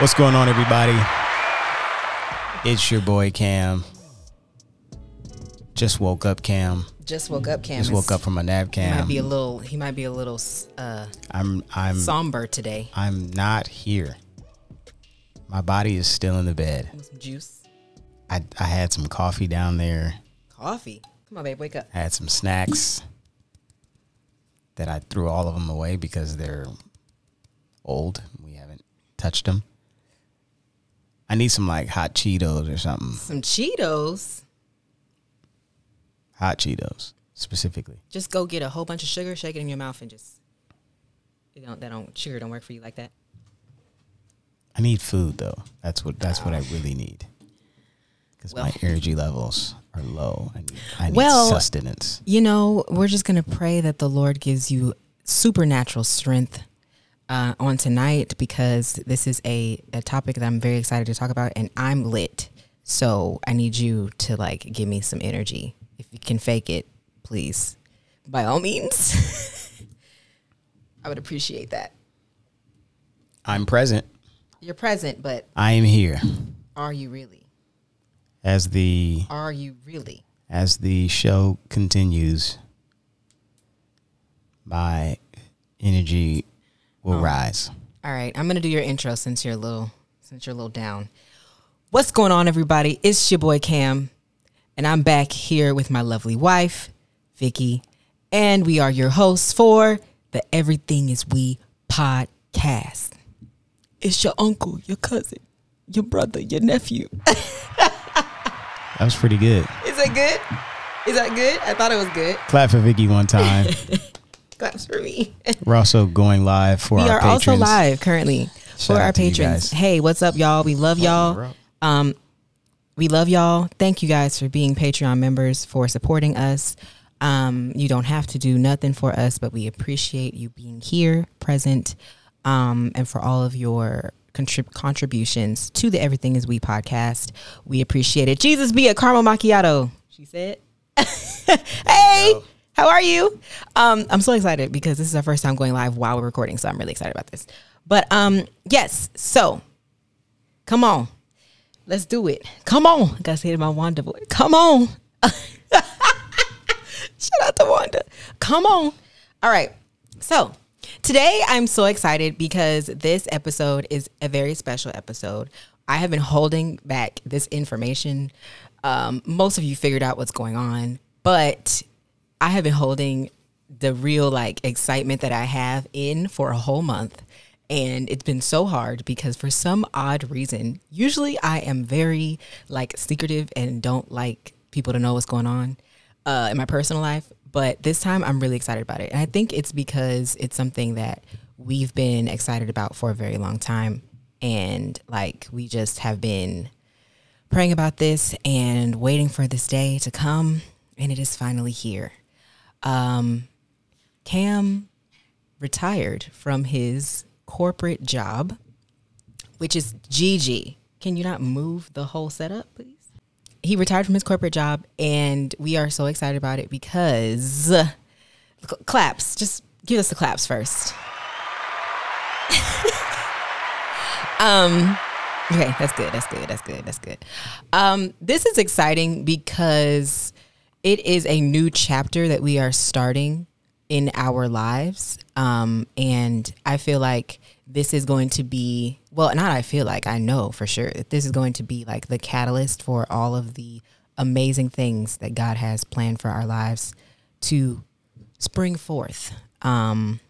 What's going on, everybody? It's your boy Cam. Just woke up, Cam. Just woke up, Cam. Just woke up from a nap, Cam. He might be a little. He might be a little uh, I'm I'm somber today. I'm not here. My body is still in the bed. Some juice, I I had some coffee down there. coffee. Come on, babe, wake up. I had some snacks that I threw all of them away because they're old. We haven't touched them. I need some like hot Cheetos or something. Some Cheetos. Hot Cheetos specifically. Just go get a whole bunch of sugar, shake it in your mouth, and just. You don't. That don't. Sugar don't work for you like that. I need food though. That's what that's what I oh. really need. Because my energy levels are low. I need, I need Well- sustenance. You know, we're just gonna pray that the Lord gives you supernatural strength uh, on tonight because this is a, a topic that I'm very excited to talk about, and I'm lit. So I need you to like give me some energy. If you can fake it, please, by all means. I would appreciate that. I'm present. You're present, but I am here. are you really? As the Are you really? as the show continues, my energy will Oh. rise. All right, I'm gonna do your intro since you're a little since you're a little down. What's going on, everybody? It's your boy Cam, and I'm back here with my lovely wife, Vicky, and we are your hosts for the Everything Is We podcast. It's your uncle, your cousin, your brother, your nephew. That was pretty good. Is that good? Is that good? I thought it was good. Clap for Vicky one time. Claps for me. We're also going live for we our are also live currently Shout for our patrons. Hey, what's up, y'all? We love y'all. Um, we love y'all. Thank you guys for being Patreon members for supporting us. Um, you don't have to do nothing for us, but we appreciate you being here, present, um, and for all of your contrib- contributions to the Everything Is We podcast. We appreciate it. Jesus be a caramel macchiato. She said. hey, how are you? Um, I'm so excited because this is our first time going live while we're recording, so I'm really excited about this. But um, yes, so come on, let's do it. Come on, I gotta say it in my Wanda voice. Come on. Shout out to Wanda. Come on. All right. So today I'm so excited because this episode is a very special episode. I have been holding back this information. Um, most of you figured out what's going on, but I have been holding the real like excitement that I have in for a whole month. And it's been so hard because for some odd reason, usually I am very like secretive and don't like people to know what's going on uh, in my personal life. But this time I'm really excited about it. And I think it's because it's something that we've been excited about for a very long time. And like we just have been praying about this and waiting for this day to come. And it is finally here. Um, Cam retired from his corporate job, which is GG. Can you not move the whole setup, please? He retired from his corporate job, and we are so excited about it because claps. Just give us the claps first. um, okay, that's good. That's good. That's good. That's good. Um, this is exciting because it is a new chapter that we are starting in our lives. Um, and I feel like this is going to be, well, not I feel like, I know for sure that this is going to be like the catalyst for all of the amazing things that God has planned for our lives to spring forth. Um,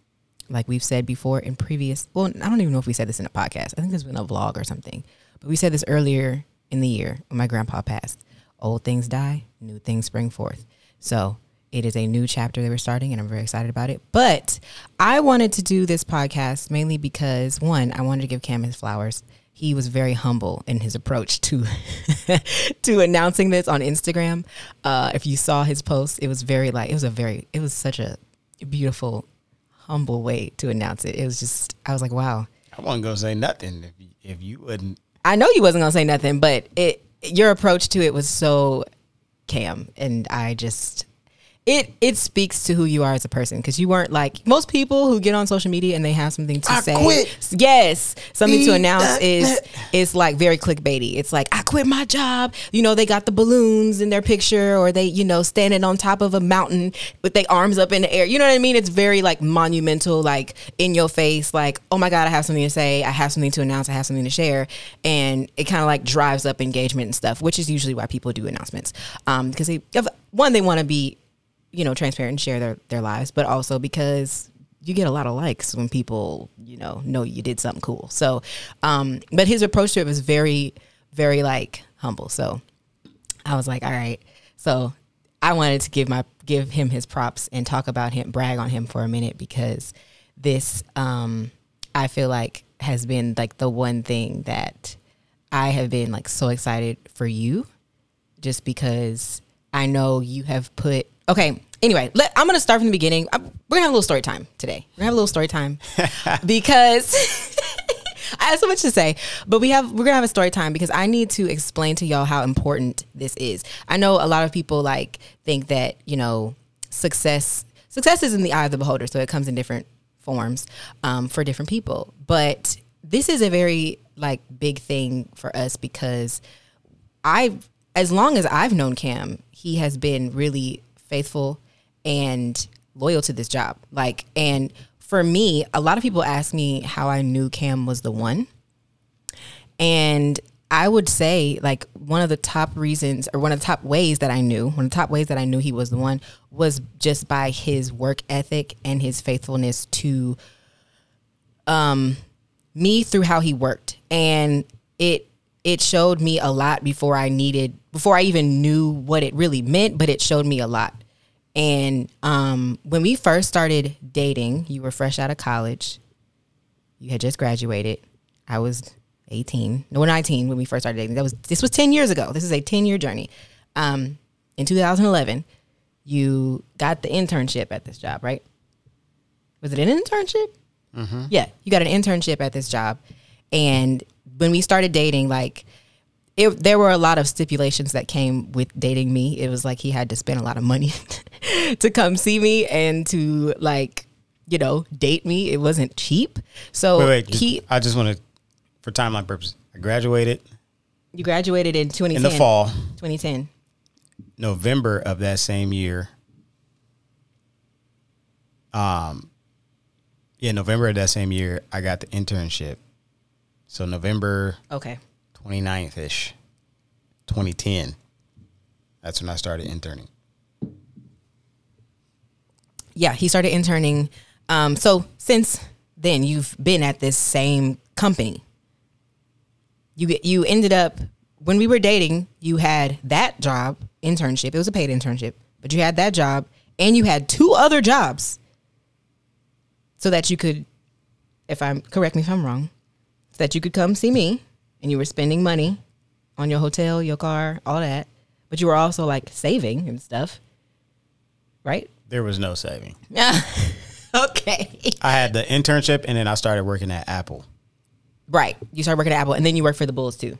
like we've said before in previous, well, I don't even know if we said this in a podcast. I think was in a vlog or something. But we said this earlier in the year when my grandpa passed. Old things die, new things spring forth. So it is a new chapter that we're starting, and I'm very excited about it. But I wanted to do this podcast mainly because one, I wanted to give Cam his flowers. He was very humble in his approach to to announcing this on Instagram. Uh, if you saw his post, it was very like it was a very it was such a beautiful, humble way to announce it. It was just I was like, wow. I wasn't gonna say nothing if you, if you wouldn't. I know you wasn't gonna say nothing, but it your approach to it was so Cam, and I just it it speaks to who you are as a person because you weren't like most people who get on social media and they have something to I say. quit. Yes, something to announce is is like very clickbaity. It's like I quit my job. You know, they got the balloons in their picture, or they you know standing on top of a mountain with their arms up in the air. You know what I mean? It's very like monumental, like in your face. Like oh my god, I have something to say. I have something to announce. I have something to share, and it kind of like drives up engagement and stuff, which is usually why people do announcements. Um, because they one they want to be you know transparent and share their their lives but also because you get a lot of likes when people you know know you did something cool. So um but his approach to it was very very like humble. So i was like all right. So i wanted to give my give him his props and talk about him brag on him for a minute because this um i feel like has been like the one thing that i have been like so excited for you just because I know you have put. Okay. Anyway, let, I'm gonna start from the beginning. I'm- we're gonna have a little story time today. We're gonna have a little story time because I have so much to say, but we have we're gonna have a story time because I need to explain to y'all how important this is. I know a lot of people like think that you know success success is in the eye of the beholder, so it comes in different forms um, for different people. But this is a very like big thing for us because I, as long as I've known Cam, he has been really faithful and loyal to this job. Like, and for me, a lot of people ask me how I knew Cam was the one. And I would say, like, one of the top reasons or one of the top ways that I knew, one of the top ways that I knew he was the one was just by his work ethic and his faithfulness to um, me through how he worked. And it, it showed me a lot before I needed, before I even knew what it really meant, but it showed me a lot. And um, when we first started dating, you were fresh out of college. You had just graduated. I was 18, no, 19 when we first started dating. That was this was 10 years ago. This is a 10 year journey. Um, in 2011, you got the internship at this job, right? Was it an internship? Yeah, you got an internship at this job, and when we started dating, like it, there were a lot of stipulations that came with dating me. It was like he had to spend a lot of money to come see me and to like, you know, date me. It wasn't cheap. So Wait, wait. he, I just want to, for timeline purpose, I graduated you graduated in 2010. in the fall, 2010. November of that same year. Um, yeah, November of that same year, I got the internship. So November Okay. 29th ish, 2010. That's when I started interning. yeah, he started interning. Um, so since then, you've been at this same company. You you ended up when we were dating. You had that job internship. It was a paid internship, but you had that job, and you had two other jobs, so that you could, if I'm correct me if I'm wrong, so that you could come see me, and you were spending money on your hotel, your car, all that, but you were also like saving and stuff, right? There was no saving. Yeah. okay. I had the internship and then I started working at Apple. Right. You started working at Apple and then you worked for the Bulls too.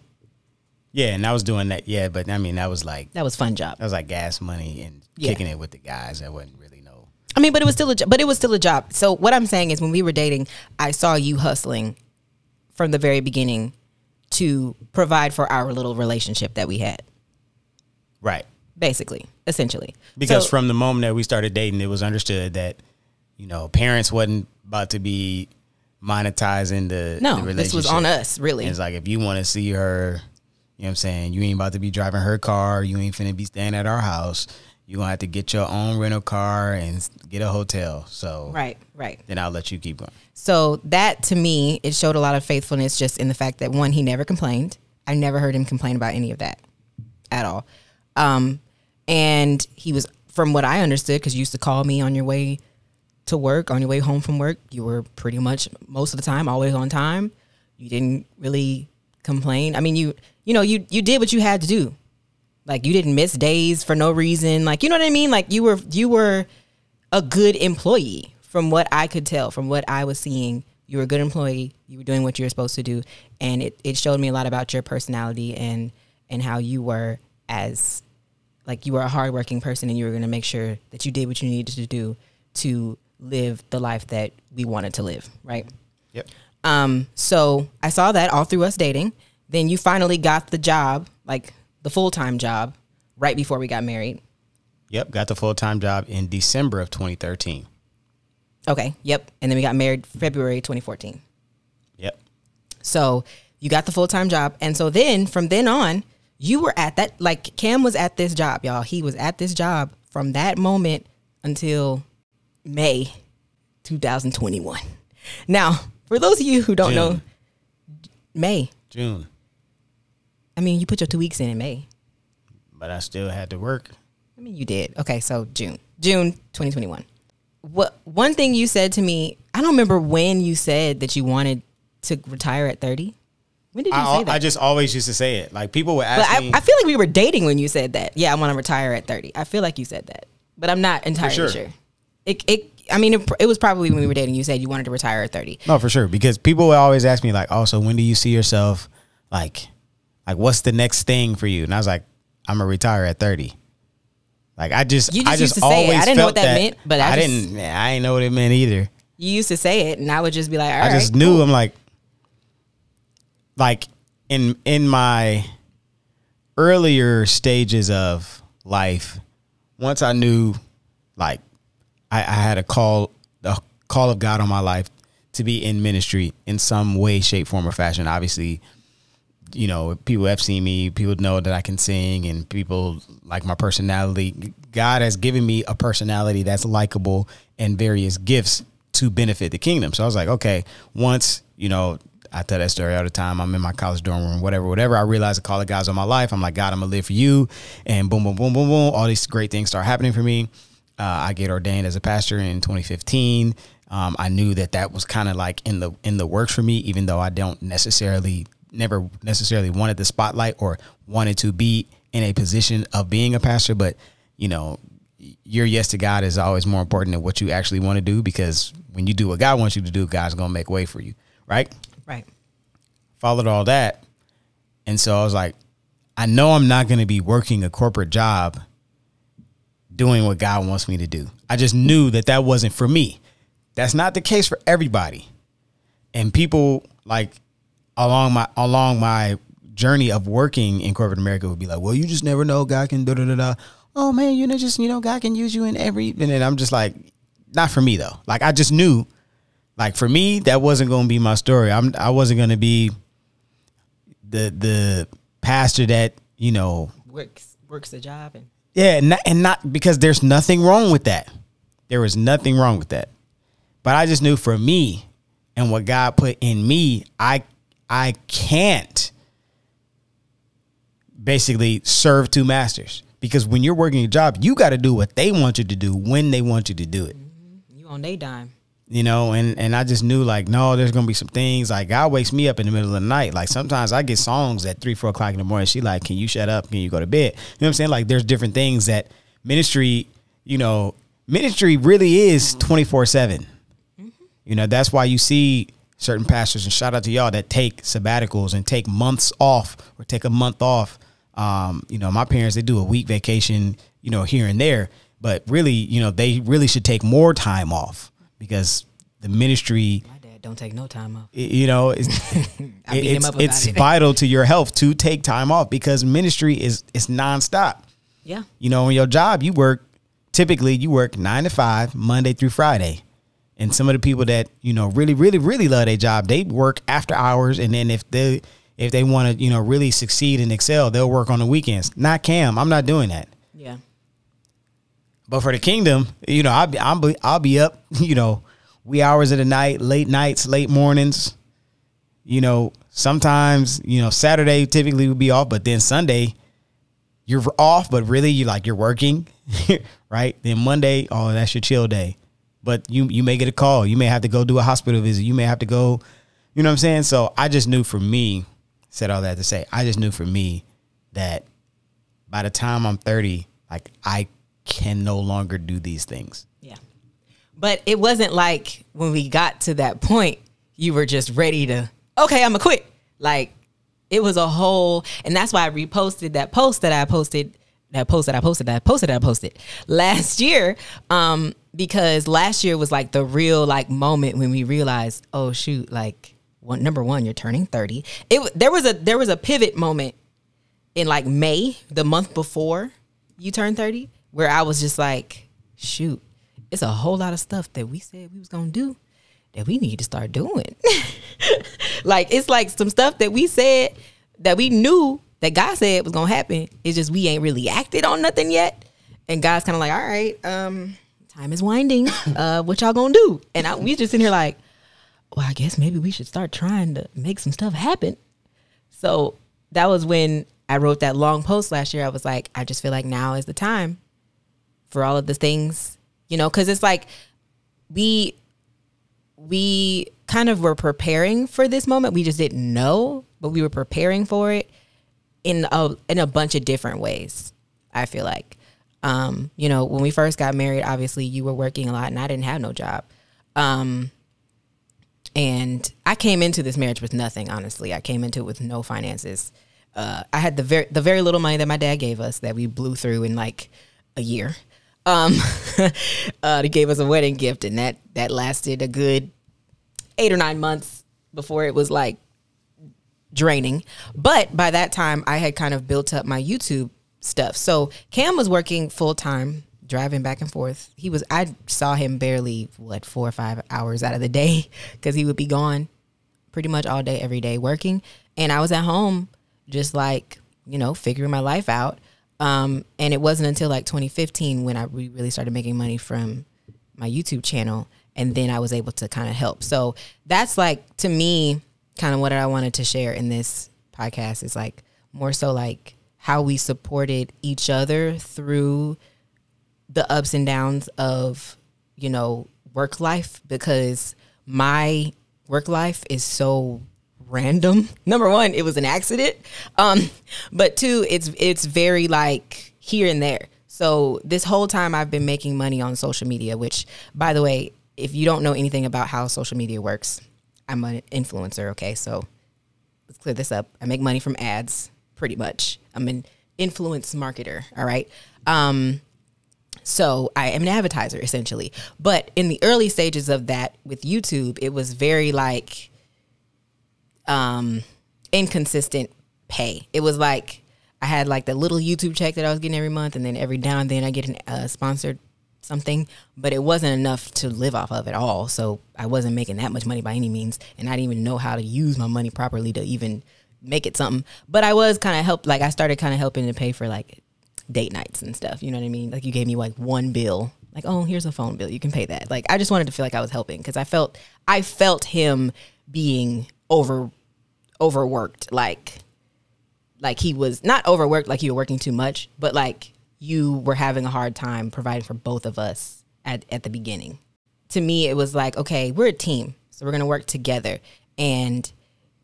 Yeah, and I was doing that. Yeah, but I mean, that was like That was fun job. that was like gas money and Yeah. kicking it with the guys. That wasn't really no. I mean, but it was still a but it was still a job. So what I'm saying is when we were dating, I saw you hustling from the very beginning to provide for our little relationship that we had. Right. Basically, essentially. Because So- from the moment that we started dating, it was understood that, you know, parents wasn't about to be monetizing the, no, the relationship. this was on us, really. And it's like if you want to see her, you know what I'm saying, you ain't about to be driving her car, you ain't finna be staying at our house. You gonna have to get your own rental car and get a hotel. So Right, right. then I'll let you keep going. So that to me, it showed a lot of faithfulness just in the fact that one, he never complained. I never heard him complain about any of that at all. Um, and he was, from what I understood, because you used to call me on your way to work, on your way home from work, you were pretty much most of the time always on time. You didn't really complain. I mean, you you know you you did what you had to do. Like you didn't miss days for no reason. Like you know what I mean. Like you were you were a good employee from what I could tell, from what I was seeing. You were a good employee. You were doing what you were supposed to do, and it, it showed me a lot about your personality and and how you were as like you were a hardworking person and you were going to make sure that you did what you needed to do to live the life that we wanted to live, right? Yep. Um, so I saw that all through us dating. Then you finally got the job, like the full time job, right before we got married. Yep. Got the full time job in December of 2013. Okay. Yep. And then we got married February 2014. Yep. So you got the full time job. And so then from then on, you were at that, like Cam was at this job, y'all. He was at this job from that moment until May 2021. Now, for those of you who don't know, May, June. I mean, you put your two weeks in in May. But I still had to work. I mean, you did. Okay, so June, June 2021. What one thing you said to me? I don't remember when you said that you wanted to retire at 30. When did you say that? I just always used to say it. Like people would but ask I, me. I feel like we were dating when you said that. Yeah, I want to retire at 30. I feel like you said that, but I'm not entirely sure. sure. It, it, I mean, it, it was probably when we were dating. You said you wanted to retire at 30. No, for sure. Because people would always ask me like, "Oh, so when do you see yourself? Like, like what's the next thing for you?" And I was like, "I'm gonna retire at 30." Like I just, You just I used just to say it. always I didn't know what that meant, but I I, just- didn't. I didn't know what it meant either. You used to say it, and I would just be like, all I right. just knew. I'm like, like in in my earlier stages of life, once I knew, like, I, I had a call, the call of God on my life to be in ministry in some way, shape, form, or fashion. Obviously, you know, people have seen me, people know that I can sing, and people like my personality. God has given me a personality that's likable and various gifts to benefit the kingdom. So I was like, okay, once, you know, I tell that story all the time. I'm in my college dorm room, whatever, whatever. I realize the call of God's on my life. I'm like, God, I'm gonna live for you. And boom, boom, boom, boom, boom. All these great things start happening for me. Uh, I get ordained as a pastor in 2015. Um, I knew that that was kind of like in the in the works for me, even though I don't necessarily never necessarily wanted the spotlight or wanted to be in a position of being a pastor. But you know, your yes to God is always more important than what you actually want to do because when you do what God wants you to do, God's gonna make way for you, right? right. followed all that. And so I was like, I know I'm not going to be working a corporate job doing what God wants me to do. I just knew that that wasn't for me. That's not the case for everybody. And people like along my along my journey of working in corporate America would be like, "Well, you just never know. God can da da da da." Oh man, you know, just you know, God can use you in every. And then I'm just like, not for me though. Like I just knew, like for me, that wasn't going to be my story. I'm I wasn't going to be the the pastor that you know Works works the job and yeah, and not, and not because there's nothing wrong with that. There was nothing wrong with that. But I just knew for me and what God put in me, I I can't basically serve two masters. Because when you're working a job, you got to do what they want you to do when they want you to do it. you on their dime. You know, and and I just knew like, no, there's gonna be some things like God wakes me up in the middle of the night. Like sometimes I get songs at three, four o'clock in the morning. She like, can you shut up? Can you go to bed? You know what I'm saying? Like there's different things that ministry, you know, ministry really is 24 seven. Mm-hmm. You know, that's why you see certain pastors and shout out to y'all that take sabbaticals and take months off or take a month off. Um, you know, my parents they do a week vacation, you know, here and there, but really, you know, they really should take more time off because the ministry, My dad don't take no time off. you know, it's I beat him it's, it's it. vital to your health to take time off because ministry is it's nonstop. Yeah. You know, in your job, you work typically you work nine to five, Monday through Friday. And some of the people that, you know, really, really, really love their job, they work after hours. And then if they if they want to, you know, really succeed and excel, they'll work on the weekends. Not Cam. I'm not doing that. Yeah. But for the kingdom, you know, I'll be, I'll be, I'll be up, you know, wee hours of the night, late nights, late mornings. You know, sometimes, you know, Saturday typically would be off, but then Sunday you're off, but really you like you're working, right? Then Monday, oh, that's your chill day. But you you may get a call. You may have to go do a hospital visit. You may have to go, you know what I'm saying? So I just knew for me, said all that to say, I just knew for me that by the time I'm 30, like I can no longer do these things. Yeah. But it wasn't like when we got to that point, you were just ready to, okay, I'm to quit. Like it was a whole, and that's why I reposted that post that I posted that post that I posted that I posted that I posted last year. Um, because last year was like the real like moment when we realized, oh shoot, like one number one, you're turning 30. It there was a there was a pivot moment in like May, the month before you turned 30, where I was just like, shoot, it's a whole lot of stuff that we said we was gonna do that we need to start doing. like it's like some stuff that we said that we knew that God said was gonna happen. It's just we ain't really acted on nothing yet. And God's kind of like, all right, um, time is winding. Uh, what y'all gonna do? And I, we just in here like, well, I guess maybe we should start trying to make some stuff happen. So that was when I wrote that long post last year. I was like, I just feel like now is the time for all of the things, you know, because it's like we we kind of were preparing for this moment. We just didn't know, but we were preparing for it in a in a bunch of different ways. I feel like, um, you know, when we first got married, obviously you were working a lot, and I didn't have no job. Um, and I came into this marriage with nothing. Honestly, I came into it with no finances. Uh, I had the very the very little money that my dad gave us that we blew through in like a year. Um, uh, they gave us a wedding gift, and that that lasted a good eight or nine months before it was like draining. But by that time, I had kind of built up my YouTube stuff. So Cam was working full time, driving back and forth. He was I saw him barely what four or five hours out of the day because he would be gone pretty much all day every day working, and I was at home just like you know figuring my life out. Um, and it wasn't until like 2015 when I re- really started making money from my YouTube channel, and then I was able to kind of help. So that's like to me, kind of what I wanted to share in this podcast is like more so like how we supported each other through the ups and downs of you know work life because my work life is so random. Number one, it was an accident. Um, but two, it's it's very like here and there. So this whole time I've been making money on social media, which by the way, if you don't know anything about how social media works, I'm an influencer, okay? So let's clear this up. I make money from ads, pretty much. I'm an influence marketer, all right? Um, so I am an advertiser essentially. But in the early stages of that with YouTube, it was very like um inconsistent pay. It was like I had like the little YouTube check that I was getting every month, and then every now and then I get a uh, sponsored something, but it wasn't enough to live off of at all. So I wasn't making that much money by any means, and I didn't even know how to use my money properly to even make it something. But I was kind of helped. Like I started kind of helping to pay for like date nights and stuff. You know what I mean? Like you gave me like one bill, like oh here's a phone bill, you can pay that. Like I just wanted to feel like I was helping because I felt I felt him being over overworked, like like he was not overworked, like you were working too much, but like you were having a hard time providing for both of us at, at the beginning. To me, it was like, okay, we're a team, so we're gonna work together. And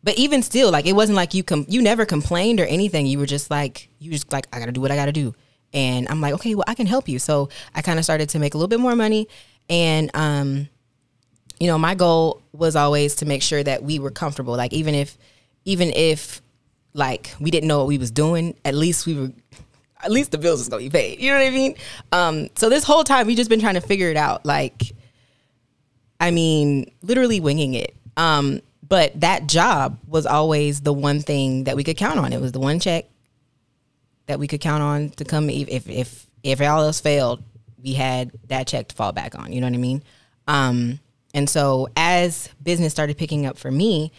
but even still, like it wasn't like you com- you never complained or anything. You were just like you just like I gotta do what I gotta do. And I'm like, okay, well I can help you. So I kind of started to make a little bit more money, and um, you know, my goal was always to make sure that we were comfortable. Like even if even if like we didn't know what we was doing, at least we were at least the bills is gonna be paid. You know what I mean? Um, so this whole time we just been trying to figure it out. Like, I mean, literally winging it. Um, but that job was always the one thing that we could count on. It was the one check that we could count on to come if if if, if all else failed, we had that check to fall back on. You know what I mean? Um, and so as business started picking up for me,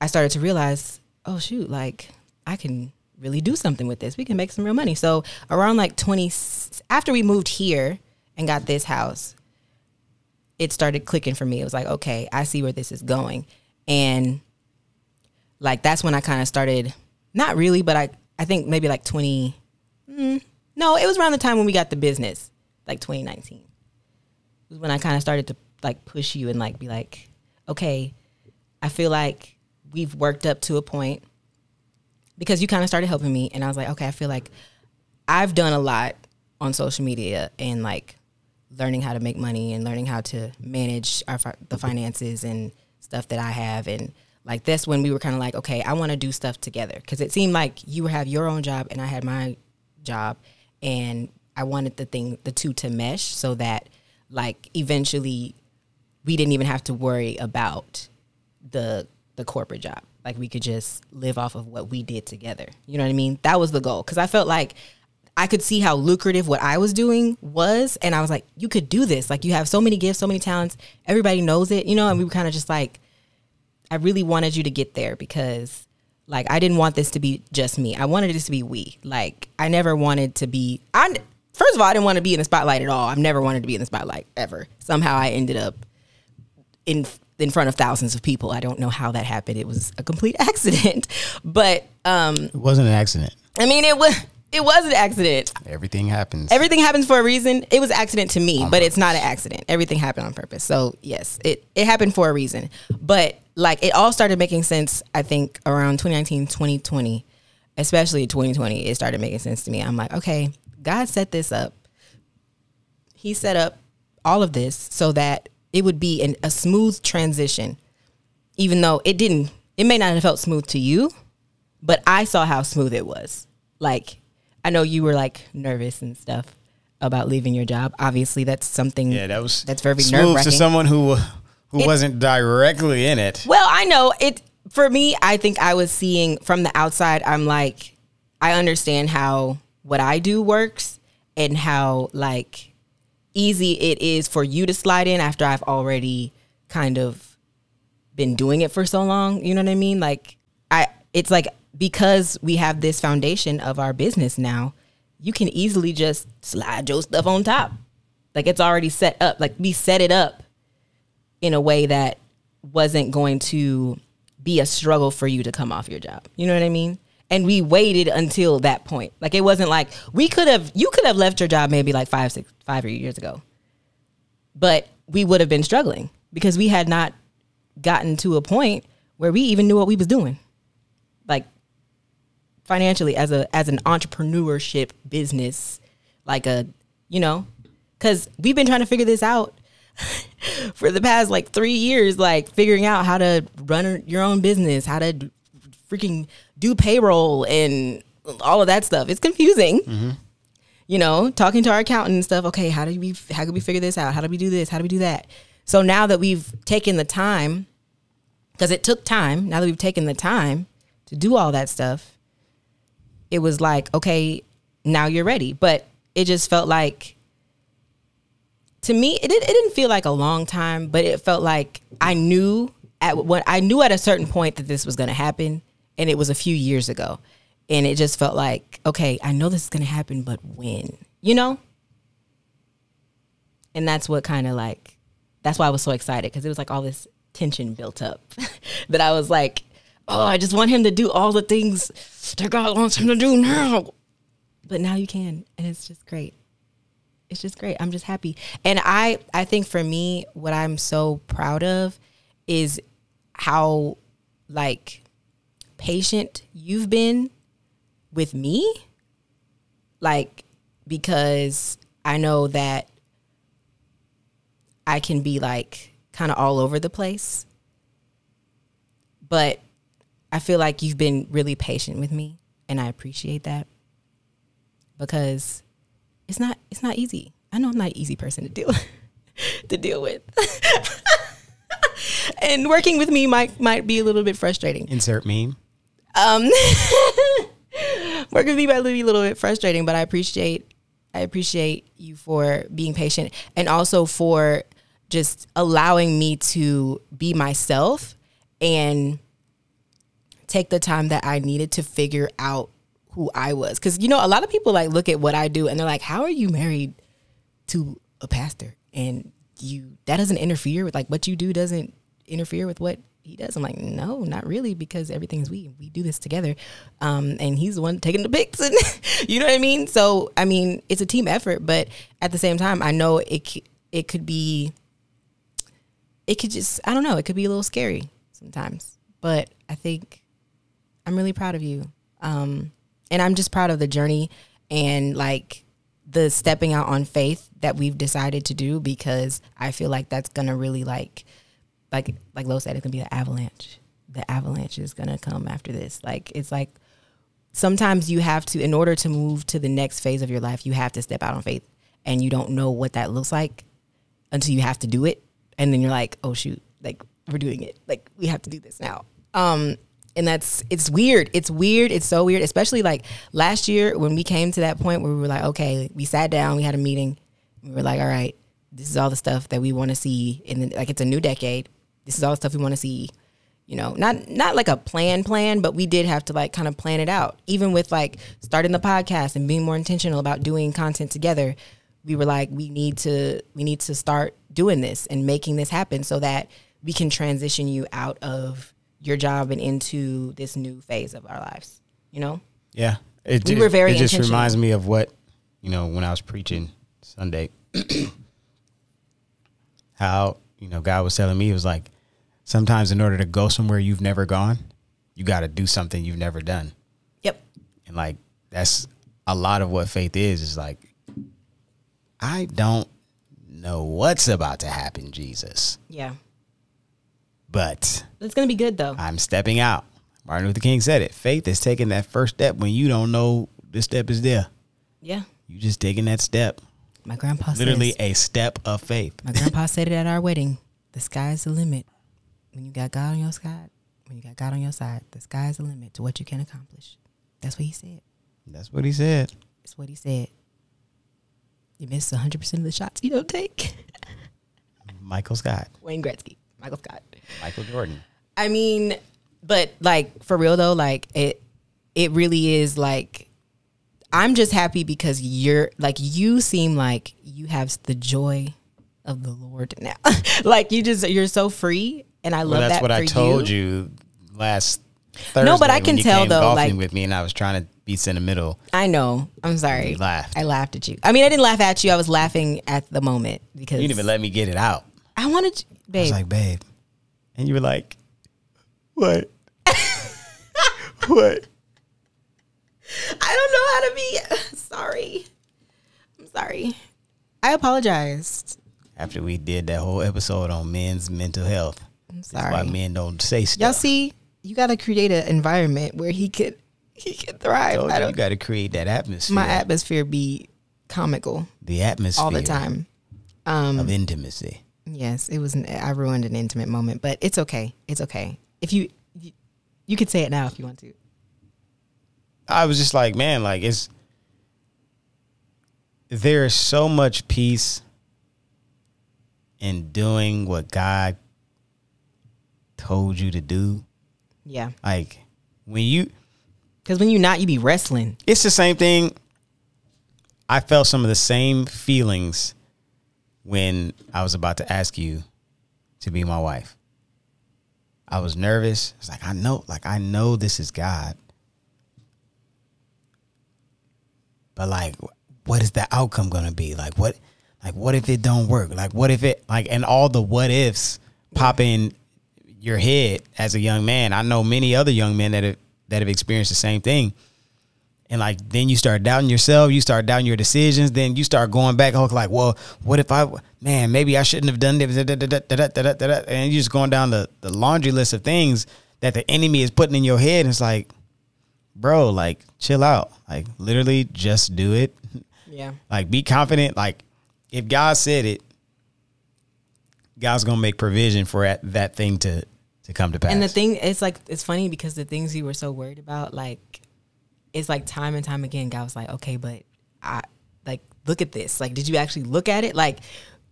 I started to realize, oh shoot, like I can really do something with this. We can make some real money. So around like 20 after we moved here and got this house, it started clicking for me. It was like, okay, I see where this is going. And like that's when I kind of started not really, but I I think maybe like 20 mm, no, it was around the time when we got the business, like 2019. It was when I kind of started to like push you and like be like, okay, I feel like we've worked up to a point because you kind of started helping me and I was like, okay, I feel like I've done a lot on social media and like learning how to make money and learning how to manage our the finances and stuff that I have and like that's when we were kind of like, okay, I want to do stuff together because it seemed like you have your own job and I had my job and I wanted the thing, the two to mesh so that like eventually we didn't even have to worry about the the corporate job. Like we could just live off of what we did together. You know what I mean? That was the goal cuz I felt like I could see how lucrative what I was doing was and I was like you could do this. Like you have so many gifts, so many talents. Everybody knows it, you know, and we were kind of just like I really wanted you to get there because like I didn't want this to be just me. I wanted this to be we. Like I never wanted to be I first of all I didn't want to be in the spotlight at all. I've never wanted to be in the spotlight ever. Somehow I ended up in in front of thousands of people. I don't know how that happened. It was a complete accident. But um It wasn't an accident. I mean it was it was an accident. Everything happens. Everything happens for a reason. It was an accident to me, but it's not an accident. Everything happened on purpose. So yes, it, it happened for a reason. But like it all started making sense, I think, around 2019, 2020, especially 2020, it started making sense to me. I'm like, okay, God set this up. He set up all of this so that it would be an, a smooth transition, even though it didn't, it may not have felt smooth to you, but I saw how smooth it was. Like, I know you were like nervous and stuff about leaving your job. Obviously, that's something. yeah, that was that's very smooth to someone who uh, who wasn't directly in it. Well, I know it for me, I think I was seeing from the outside, I'm like, I understand how what I do works and how like easy it is for you to slide in after I've already kind of been doing it for so long. You know what I mean? Like I it's like because we have this foundation of our business now, you can easily just slide your stuff on top. Like it's already set up. Like we set it up in a way that wasn't going to be a struggle for you to come off your job. You know what I mean? And we waited until that point. Like it wasn't like we could have you could have left your job maybe like five, six, five years ago. But we would have been struggling because we had not gotten to a point where we even knew what we was doing. Like financially as a as an entrepreneurship business, like a you know, because we've been trying to figure this out for the past like three years, like figuring out how to run your own business, how to freaking do payroll and all of that stuff. It's confusing. Mm-hmm. You know, talking to our accountant and stuff. Okay, how do we how do we figure this out? How do we do this? How do we do that? So now that we've taken the time, because it took time. Now that we've taken the time to do all that stuff, it was like, okay, now you're ready. But it just felt like to me it, it didn't feel like a long time but it felt like i knew at what i knew at a certain point that this was going to happen and it was a few years ago. And it just felt like okay i know this is going to happen but when? You know? And that's what kind of like that's why i was so excited because it was like all this tension built up that i was like oh i just want him to do all the things that god wants him to do now. But now you can and it's just great. It's just great. I'm just happy. And I I think for me what I'm so proud of is how like patient you've been with me. Like because I know that I can be like kind of all over the place. But I feel like you've been really patient with me and I appreciate that because it's not it's not easy. I know I'm not an easy person to deal to deal with. and working with me might might be a little bit frustrating. Insert meme. Um working with me might be a little bit frustrating, but I appreciate I appreciate you for being patient and also for just allowing me to be myself and take the time that I needed to figure out who I was. Cause you know, a lot of people like look at what I do and they're like, How are you married to a pastor? And you that doesn't interfere with like what you do doesn't interfere with what he does. I'm like, no, not really, because everything's we. We do this together. Um, and he's the one taking the pics and you know what I mean? So I mean, it's a team effort, but at the same time, I know it it could be it could just I don't know, it could be a little scary sometimes. But I think I'm really proud of you. Um, and I'm just proud of the journey and like the stepping out on faith that we've decided to do because I feel like that's gonna really like like like Lo said, it's gonna be an avalanche. The avalanche is gonna come after this. Like it's like sometimes you have to in order to move to the next phase of your life, you have to step out on faith. And you don't know what that looks like until you have to do it. And then you're like, oh shoot, like we're doing it. Like we have to do this now. Um and that's it's weird. It's weird. It's so weird, especially like last year when we came to that point where we were like, okay, we sat down, we had a meeting. We were like, all right, this is all the stuff that we want to see in the, like it's a new decade. This is all the stuff we want to see. You know, not not like a plan plan, but we did have to like kind of plan it out. Even with like starting the podcast and being more intentional about doing content together, we were like, we need to we need to start doing this and making this happen so that we can transition you out of your job and into this new phase of our lives. You know? Yeah. It, We were very It just reminds me of what you know when I was preaching Sunday. how you know God was telling me it was like sometimes in order to go somewhere you've never gone, you got to do something you've never done, Yep. and like that's a lot of what faith is. Is like I don't know what's about to happen, Jesus, Yeah. but It's gonna be good though. I'm stepping out. Martin Luther King said it. Faith is taking that first step when you don't know the step is there. Yeah. You just taking that step. My grandpa Literally says, a step of faith. my grandpa said it at our wedding. The sky's the limit. When you got God on your side, when you got God on your side, the sky's the limit to what you can accomplish. That's what he said. That's what he said. That's what he said. You miss 100% of the shots you don't take. Michael Scott, Wayne Gretzky, Michael Scott. Michael Jordan. I mean, but like for real though, like it it really is like I'm just happy because you're like you seem like you have the joy of the Lord now. like you just you're so free and I love Well, that's that what I told you. you last Thursday. No, but I can tell, though, golfing like- with me, and I was trying to be sentimental. I know. I'm sorry. You laughed. I laughed at you. I mean, I didn't laugh at you. I was laughing at the moment because You didn't even let me get it out. I wanted, you- I babe. was like, babe, and you were like, what? what? I don't know how to be sorry. I'm sorry. I apologized. After we did that whole episode on men's mental health, I'm that's why sorry. men don't say stuff. Y'all see, you got to create an environment where he could he could thrive. Told I you, you got to create that atmosphere. my atmosphere be comical the atmosphere all the time. Um, of intimacy. Yes, it was. An, I ruined an intimate moment, but it's okay. It's okay. If you, you, you could say it now if you want to. I was just like, man, like it's there is so much peace in doing what God told you to do. Yeah, Like when you because when you're not, you be wrestling. it's the same thing. I felt some of the same feelings when I was about to ask you to be my wife. I was nervous. It's like I know, like I know this is God. But like what is the outcome going to be? Like what like what if it don't work? Like what if it like and all the what ifs pop in your head as a young man. I know many other young men that have that have experienced the same thing. And like then you start doubting yourself, you start doubting your decisions, then you start going back and like, well, what if I man, maybe I shouldn't have done that and you're just going down the, the laundry list of things that the enemy is putting in your head. And it's like, bro, like chill out. Like literally just do it. Yeah. Like be confident. Like if God said it, God's gonna make provision for that thing to to come to pass. and the thing, it's like it's funny because the things you were so worried about, like, it's like time and time again, God was like, okay, but I like look at this. Like, did you actually look at it? Like,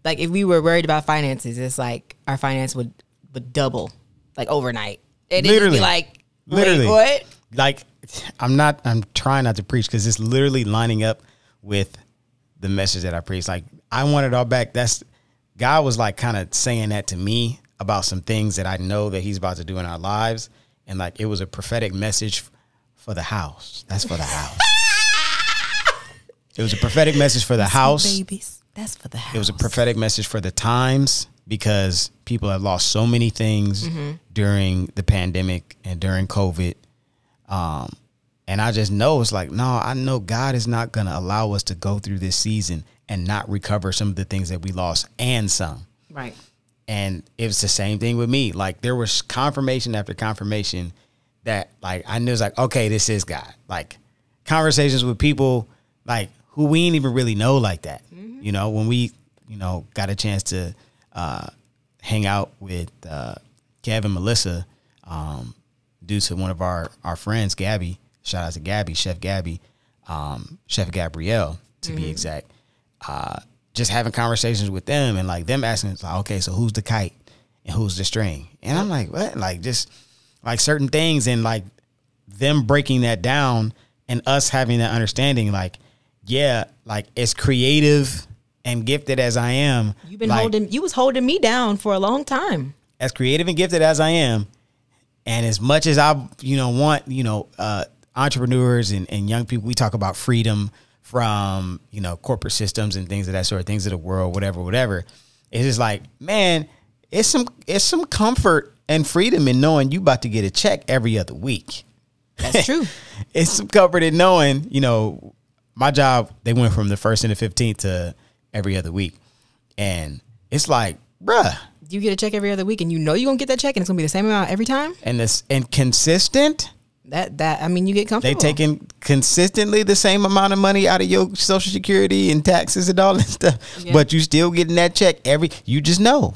like if we were worried about finances, it's like our finance would would double like overnight. It Literally. be like Literally. What? like I'm not I'm trying not to preach because it's literally lining up with the message that I preach. Like I want it all back. That's God was like kind of saying that to me about some things that I know that He's about to do in our lives, and like it was a prophetic message for the house. That's for the house. it was a prophetic message for the house. babies. That's for the house. It was a prophetic message for the times because people have lost so many things during the pandemic and during COVID. Um, and I just know it's like, no, I know God is not going to allow us to go through this season and not recover some of the things that we lost and some. right. And it was the same thing with me. Like there was confirmation after confirmation that like I knew it's like okay, this is God. Like conversations with people like who we ain't even really know like that. You know, when we you know got a chance to uh, hang out with uh, Kevin, Melissa, um, due to one of our our friends, Gabby. Shout out to Gabby, Chef Gabby, um, Chef Gabrielle to be exact. Uh, just having conversations with them and like them asking, like, okay, so who's the kite and who's the string? And I'm like, what? Like just like certain things and like them breaking that down and us having that understanding, like, yeah, like as creative and gifted as I am, You've been like, holding you was holding me down for a long time. as creative and gifted as I am, and as much as I, you know, want, you know, uh, entrepreneurs and, and young people, we talk about freedom from, you know, corporate systems and things of that sort, things of the world, whatever, whatever. It's just like, man, it's some it's some comfort and freedom in knowing you about to get a check every other week. That's true. it's some comfort in knowing, you know, my job, they went from the first and the fifteenth to every other week. And it's like, bruh, you get a check every other week and you know you're gonna get that check and it's gonna be the same amount every time. and this and consistent. That that I mean you get comfortable. They taking consistently the same amount of money out of your social security and taxes and all that stuff, Yeah. but you still getting that check every. You just know.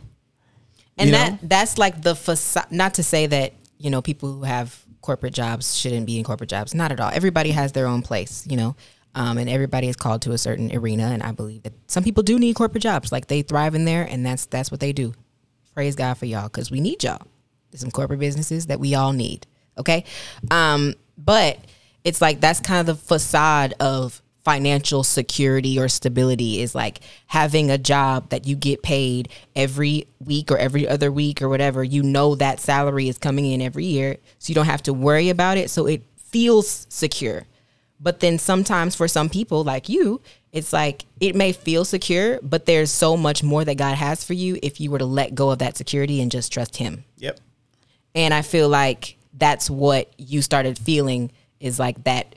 and you that know? that's like the facade not to say that you know people who have corporate jobs shouldn't be in corporate jobs not at all everybody has their own place you know um, and everybody is called to a certain arena and i believe that some people do need corporate jobs like they thrive in there and that's that's what they do praise god for y'all because we need y'all there's some corporate businesses that we all need okay? Um, but it's like that's kind of the facade of financial security or stability is like having a job that you get paid every week or every other week or whatever. You know that salary is coming in every year so you don't have to worry about it. So it feels secure. But then sometimes for some people like you it's like it may feel secure but there's so much more that god has for you if you were to let go of that security and just trust him. Yep. and i feel like that's what you started feeling is like that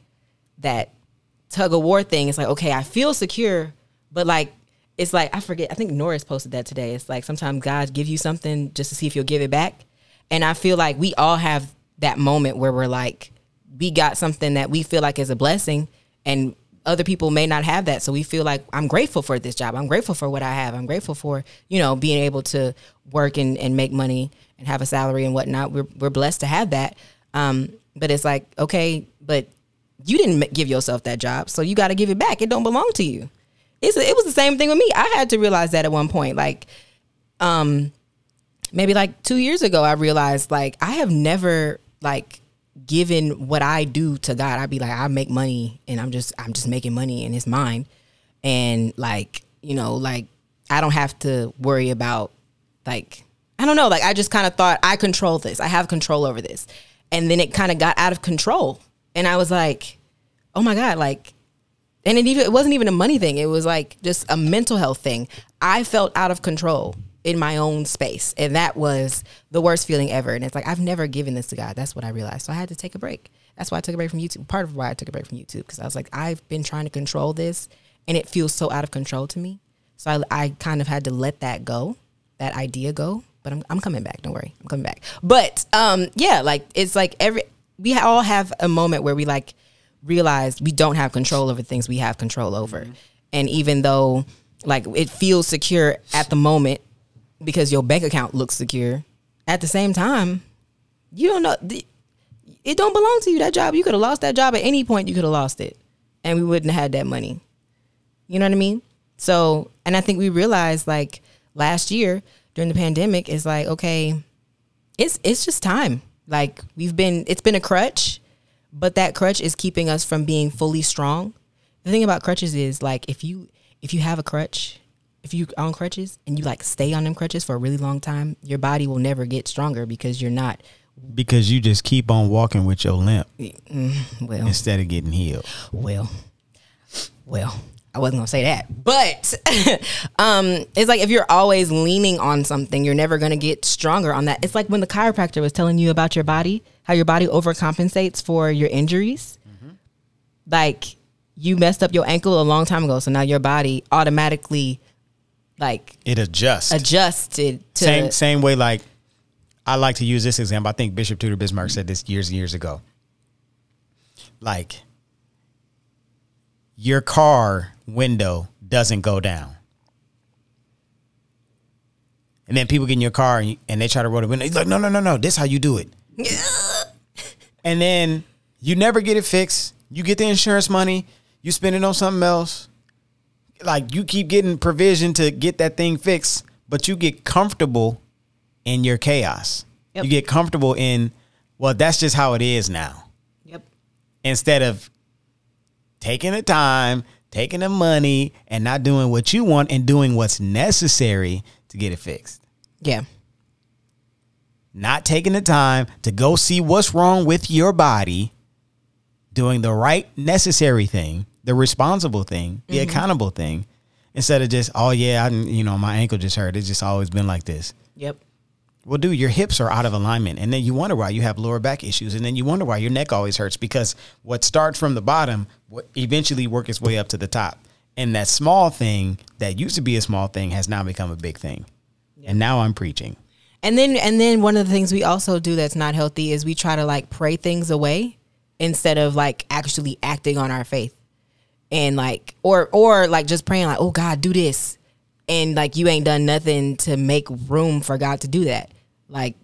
that tug of war thing. It's like okay i feel secure but like it's like i forget i think norris posted that today. It's like sometimes god gives you something just to see if you'll give it back. And i feel like we all have that moment where we're like we got something that we feel like is a blessing and other people may not have that. So we feel like i'm grateful for this job. I'm grateful for what i have. I'm grateful for you know being able to work and, and make money and have a salary and whatnot we're, we're blessed to have that. Um, but it's like okay but you didn't give yourself that job so you got to give it back. It don't belong to you. It's, it was the same thing with me. I had to realize that at one point like um maybe like two years ago i realized like i have never like given what i do to god. I'd be like i make money and i'm just i'm just making money and it's mine. And like you know like i don't have to worry about like i don't know like i just kind of thought i control this i have control over this. And then it kind of got out of control. And i was like oh my god like and it even it wasn't even a money thing it was like just a mental health thing. I felt out of control in my own space and that was the worst feeling ever. And it's like i've never given this to god that's what i realized. So i had to take a break. That's why i took a break from youtube part of why i took a break from youtube because i was like i've been trying to control this and it feels so out of control to me. So i, I kind of had to let that go that idea go but I'm, I'm coming back don't worry i'm coming back but um yeah like it's like every we all have a moment where we like realize we don't have control over things we have control over. And even though like it feels secure at the moment because your bank account looks secure, at the same time, you don't know the- it don't belong to you that job. You could have lost that job at any point you could have lost it and we wouldn't have had that money. You know what I mean? So, and I think we realized like last year during the pandemic is like okay, it's it's just time. Like we've been it's been a crutch but that crutch is keeping us from being fully strong. The thing about crutches is like if you if you have a crutch, if you on crutches and you like stay on them crutches for a really long time, your body will never get stronger because you're not Because you just keep on walking with your limp mm, well instead of getting healed. well well I wasn't gonna say that, but um, it's like if you're always leaning on something, you're never gonna get stronger on that. It's like when the chiropractor was telling you about your body, how your body overcompensates for your injuries. Like you messed up your ankle a long time ago, so now your body automatically like It adjusts. adjusted to same same way like I like to use this example. I think Bishop Tudor Bismarck said this years and years ago. Like, your car window doesn't go down. And then people get in your car and, you, and they try to roll the window. He's like, no, no, no, no. This how you do it. and then you never get it fixed. You get the insurance money. You spend it on something else. Like you keep getting provision to get that thing fixed, but you get comfortable in your chaos. Yep. You get comfortable in, well, that's just how it is now. Yep. Instead of taking the time, taking the money, and not doing what you want and doing what's necessary to get it fixed. Yeah. Not taking the time to go see what's wrong with your body, doing the right necessary thing, the responsible thing, the mm-hmm. accountable thing, instead of just, oh yeah, I, you know, my ankle just hurt. It's just always been like this. Yep. Well, dude, your hips are out of alignment, and then you wonder why you have lower back issues, and then you wonder why your neck always hurts because what starts from the bottom eventually work its way up to the top, and that small thing that used to be a small thing has now become a big thing, and now I'm preaching. And then and then one of the things we also do that's not healthy is we try to like pray things away instead of like actually acting on our faith. And like or or like just praying like, "Oh God, do this." And like you ain't done nothing to make room for God to do that. Like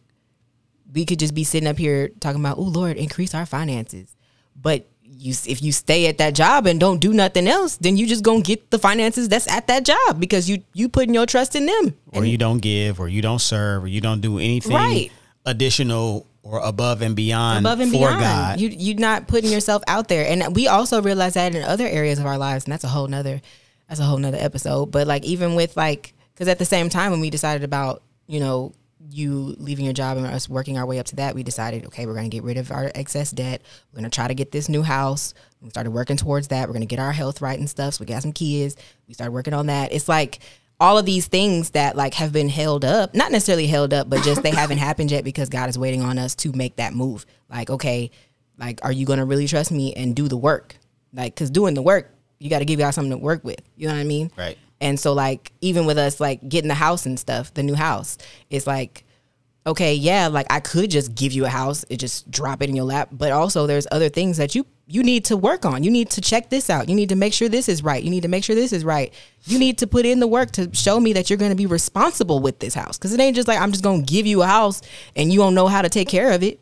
we could just be sitting up here talking about, "Oh Lord, increase our finances." But you if you stay at that job and don't do nothing else, then you just to get the finances that's at that job because you you putting your trust in them. or you don't give, or you don't serve, or you don't do anything Right. additional or above and beyond above and for beyond. God. You you're not putting yourself out there. And we also realize that in other areas of our lives, and that's a whole nother that's a whole nother episode. But like even with like because at the same time when we decided about, you know, you leaving your job and us working our way up to that, we decided, okay, we're gonna get rid of our excess debt. We're gonna try to get this new house. We started working towards that. We're gonna get our health right and stuff. So we got some kids. We started working on that. It's like all of these things that like have been held up, not necessarily held up, but just they haven't happened yet because God is waiting on us to make that move. Like, okay, like, are you gonna really trust me and do the work? Like, cause doing the work, you got to give y'all something to work with. You know what I mean? Right. And so, like, even with us, like getting the house and stuff, the new house, it's like, okay, yeah, like I could just give you a house, it just drop it in your lap, but also there's other things that you you need to work on. You need to check this out. You need to make sure this is right. You need to make sure this is right. You need to put in the work to show me that you're going to be responsible with this house cuz it ain't just like I'm just going to give you a house and you don't know how to take care of it.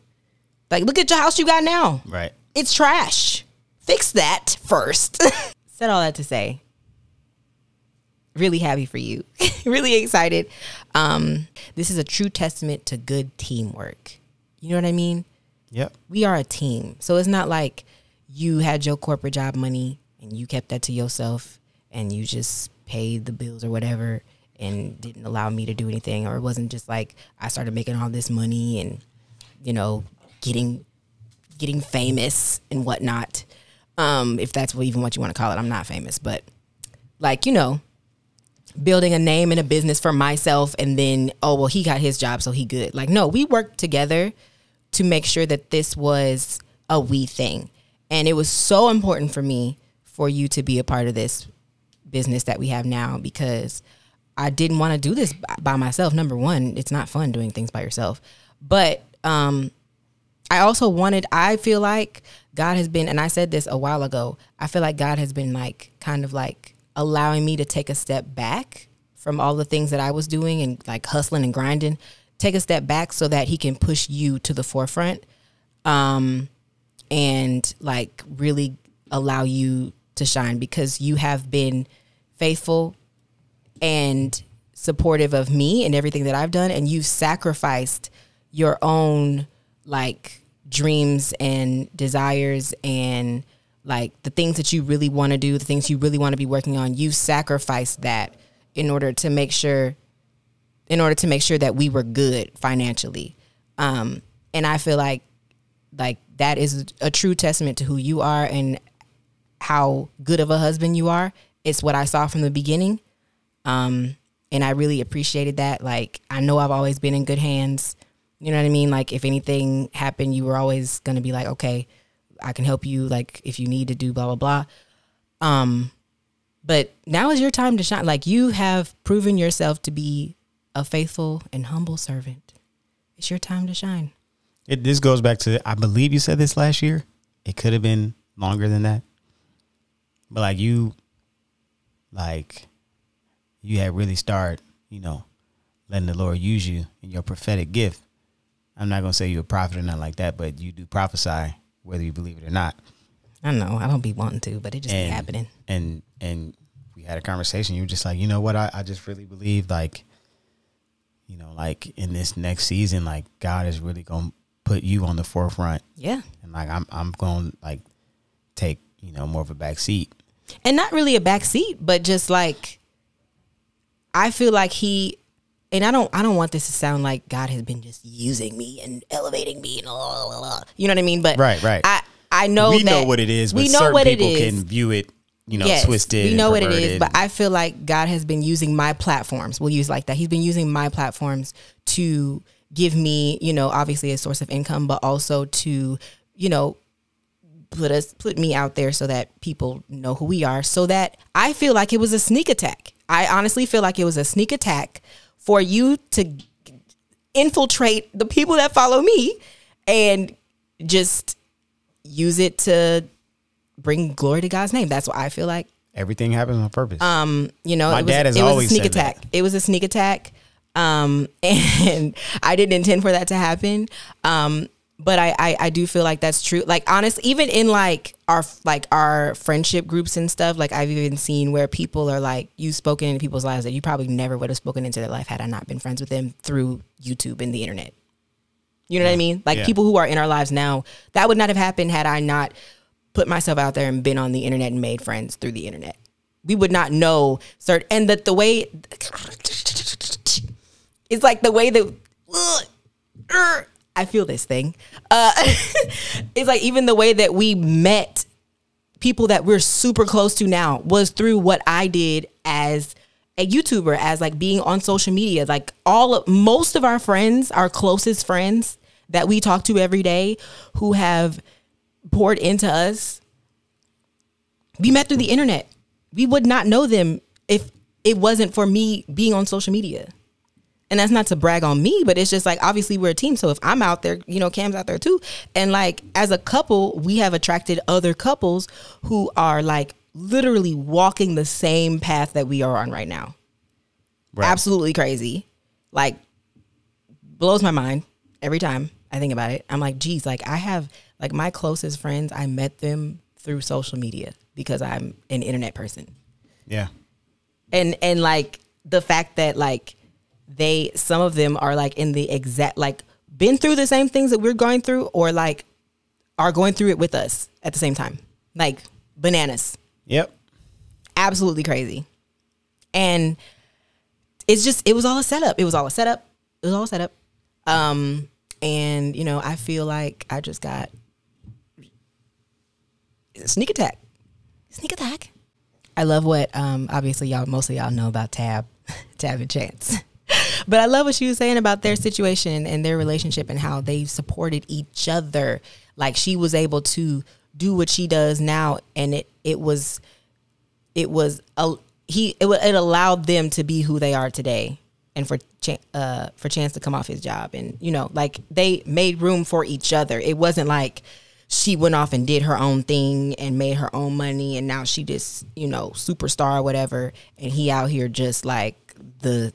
Like look at your house you got now. right. It's trash. Fix that first. Said all that to say, really happy for you. really excited. Um, this is a true testament to good teamwork. You know what I mean? Yep. We are a team. So it's not like you had your corporate job money and you kept that to yourself and you just paid the bills or whatever and didn't allow me to do anything. Or it wasn't just like I started making all this money and, you know, getting getting famous and whatnot. Um, if that's even what you want to call it. I'm not famous, but like, you know, building a name and a business for myself and then, oh, well, he got his job, so he good. Like, no, we worked together to make sure that this was a we thing. And it was so important for me for you to be a part of this business that we have now because I didn't want to do this by myself. Number one, it's not fun doing things by yourself. But um, I also wanted, I feel like God has been, and I said this a while ago, I feel like God has been like kind of like allowing me to take a step back from all the things that I was doing and like hustling and grinding, take a step back so that He can push you to the forefront um, and like really allow you to shine because you have been faithful and supportive of me and everything that I've done, and you've sacrificed your own like dreams and desires and like the things that you really want to do, the things you really want to be working on. You've sacrificed that in order to make sure, in order to make sure that we were good financially. Um, and I feel like like that is a true testament to who you are and how good of a husband you are. It's what I saw from the beginning. Um, and I really appreciated that. Like, I know I've always been in good hands. You know what I mean? Like, if anything happened, you were always to be like, okay, I can help you. Like, if you need to do blah, blah, blah. Um, but now is your time to shine. Like, you have proven yourself to be a faithful and humble servant. it's your time to shine. It this goes back to I believe you said this last year. It could have been longer than that. But like you like you had really started, you know, letting the Lord use you in your prophetic gift. I'm not gonna say you're a prophet or nothing like that, but you do prophesy whether you believe it or not. I know I don't be wanting to, but it just and, be happening. And and we had a conversation. You were just like, you know what? I, I just really believe like, you know, like in this next season, like God is really gonna put you on the forefront. Yeah. And like I'm I'm gonna like take, you know, more of a back seat. And not really a back seat, but just like I feel like he and I don't I don't want this to sound like God has been just using me and elevating me and blah, blah, blah. you know what I mean? But Right, right. I I know we know what it is, but we know certain what it people is. can view it, you know, Yes, twisted. We know what it is, but I feel like God has been using my platforms. We'll use like that. He's been using my platforms to give me, you know, obviously a source of income, but also to, you know, put us put me out there so that people know who we are. So that I feel like it was a sneak attack. I honestly feel like it was a sneak attack for you to infiltrate the people that follow me and just use it to bring glory to God's name. That's what I feel like everything happens on purpose. um, you know, My it was, dad has it was always a sneak said that. attack. It was a sneak attack. Um, and I didn't intend for that to happen. Um, but I, I, I do feel like that's true. Like honest, even in like our like our friendship groups and stuff, like I've even seen where people are like you've spoken into people's lives that you probably never would have spoken into their life had I not been friends with them through YouTube and the internet. You know what I mean? Like Yeah. people who are in our lives now, that would not have happened had I not put myself out there and been on the internet and made friends through the internet. We would not know certain and that the way it's like the way that er, I feel this thing. Uh, it's like even the way that we met people that we're super close to now was through what I did as a YouTuber, as like being on social media. Like all of most of our friends, our closest friends that we talk to every day who have poured into us, we met through the internet. We would not know them if it wasn't for me being on social media. And that's not to brag on me, but it's just like obviously we're a team. So if I'm out there, you know, Cam's out there too. And like as a couple, we have attracted other couples who are like literally walking the same path that we are on right now. Right. Absolutely crazy. Like blows my mind every time I think about it. I'm like, geez, like I have like my closest friends, I met them through social media because I'm an internet person yeah. and and like the fact that like they some of them are like in the exact like been through the same things that we're going through or like are going through it with us at the same time. Like bananas. Yep. absolutely crazy. And it's just it was all a setup. It was all a setup. It was all a setup. Um and you know i feel like i just got sneak attack. Sneak attack? I love what um obviously y'all most of y'all know about Tab, Tab and Chance. but I love what she was saying about their situation and their relationship and how they supported each other. Like she was able to do what she does now and it it was it was a he it, it allowed them to be who they are today and for uh for chance to come off his job. And you know like they made room for each other. It wasn't like she went off and did her own thing and made her own money and now she just you know superstar or whatever. And he out here just like the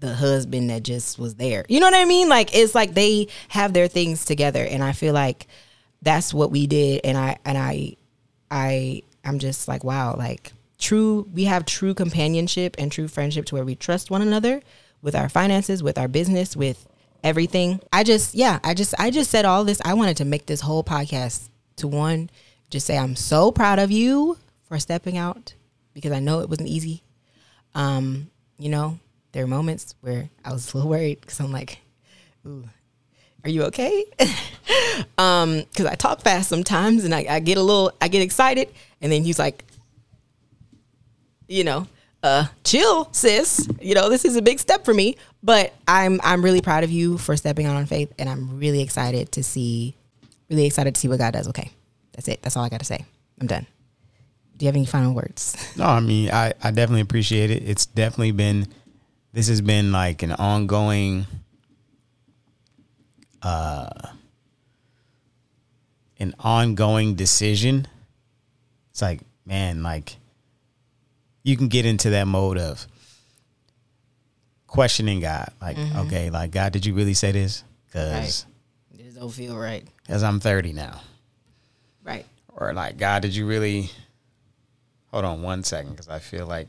the husband that just was there. You know what i mean? Like it's like they have their things together and i feel like that's what we did and i and i i i'm just like wow like true we have true companionship and true friendship to where we trust one another with our finances with our business with everything. I just yeah i just i just said all this. I wanted to make this whole podcast to one just say i'm so proud of you for stepping out because i know it wasn't easy. Um you know there are moments where i was a little worried because i'm like ooh are you okay um because i talk fast sometimes and I, I get a little i get excited and then he's like you know, uh, chill, sis. You know, this is a big step for me, but I'm I'm really proud of you for stepping out on faith, and I'm really excited to see, really excited to see what God does. Okay, that's it. That's all I got to say. I'm done. Do you have any final words? No, I mean, I, I definitely appreciate it. It's definitely been, this has been like an ongoing uh an ongoing decision, it's like, man, like you can get into that mode of questioning God. Like, okay, like God, did you really say this? Because This don't feel right. because I'm 30 now. Right. Or like, God, did you really? Hold on one second, because I feel like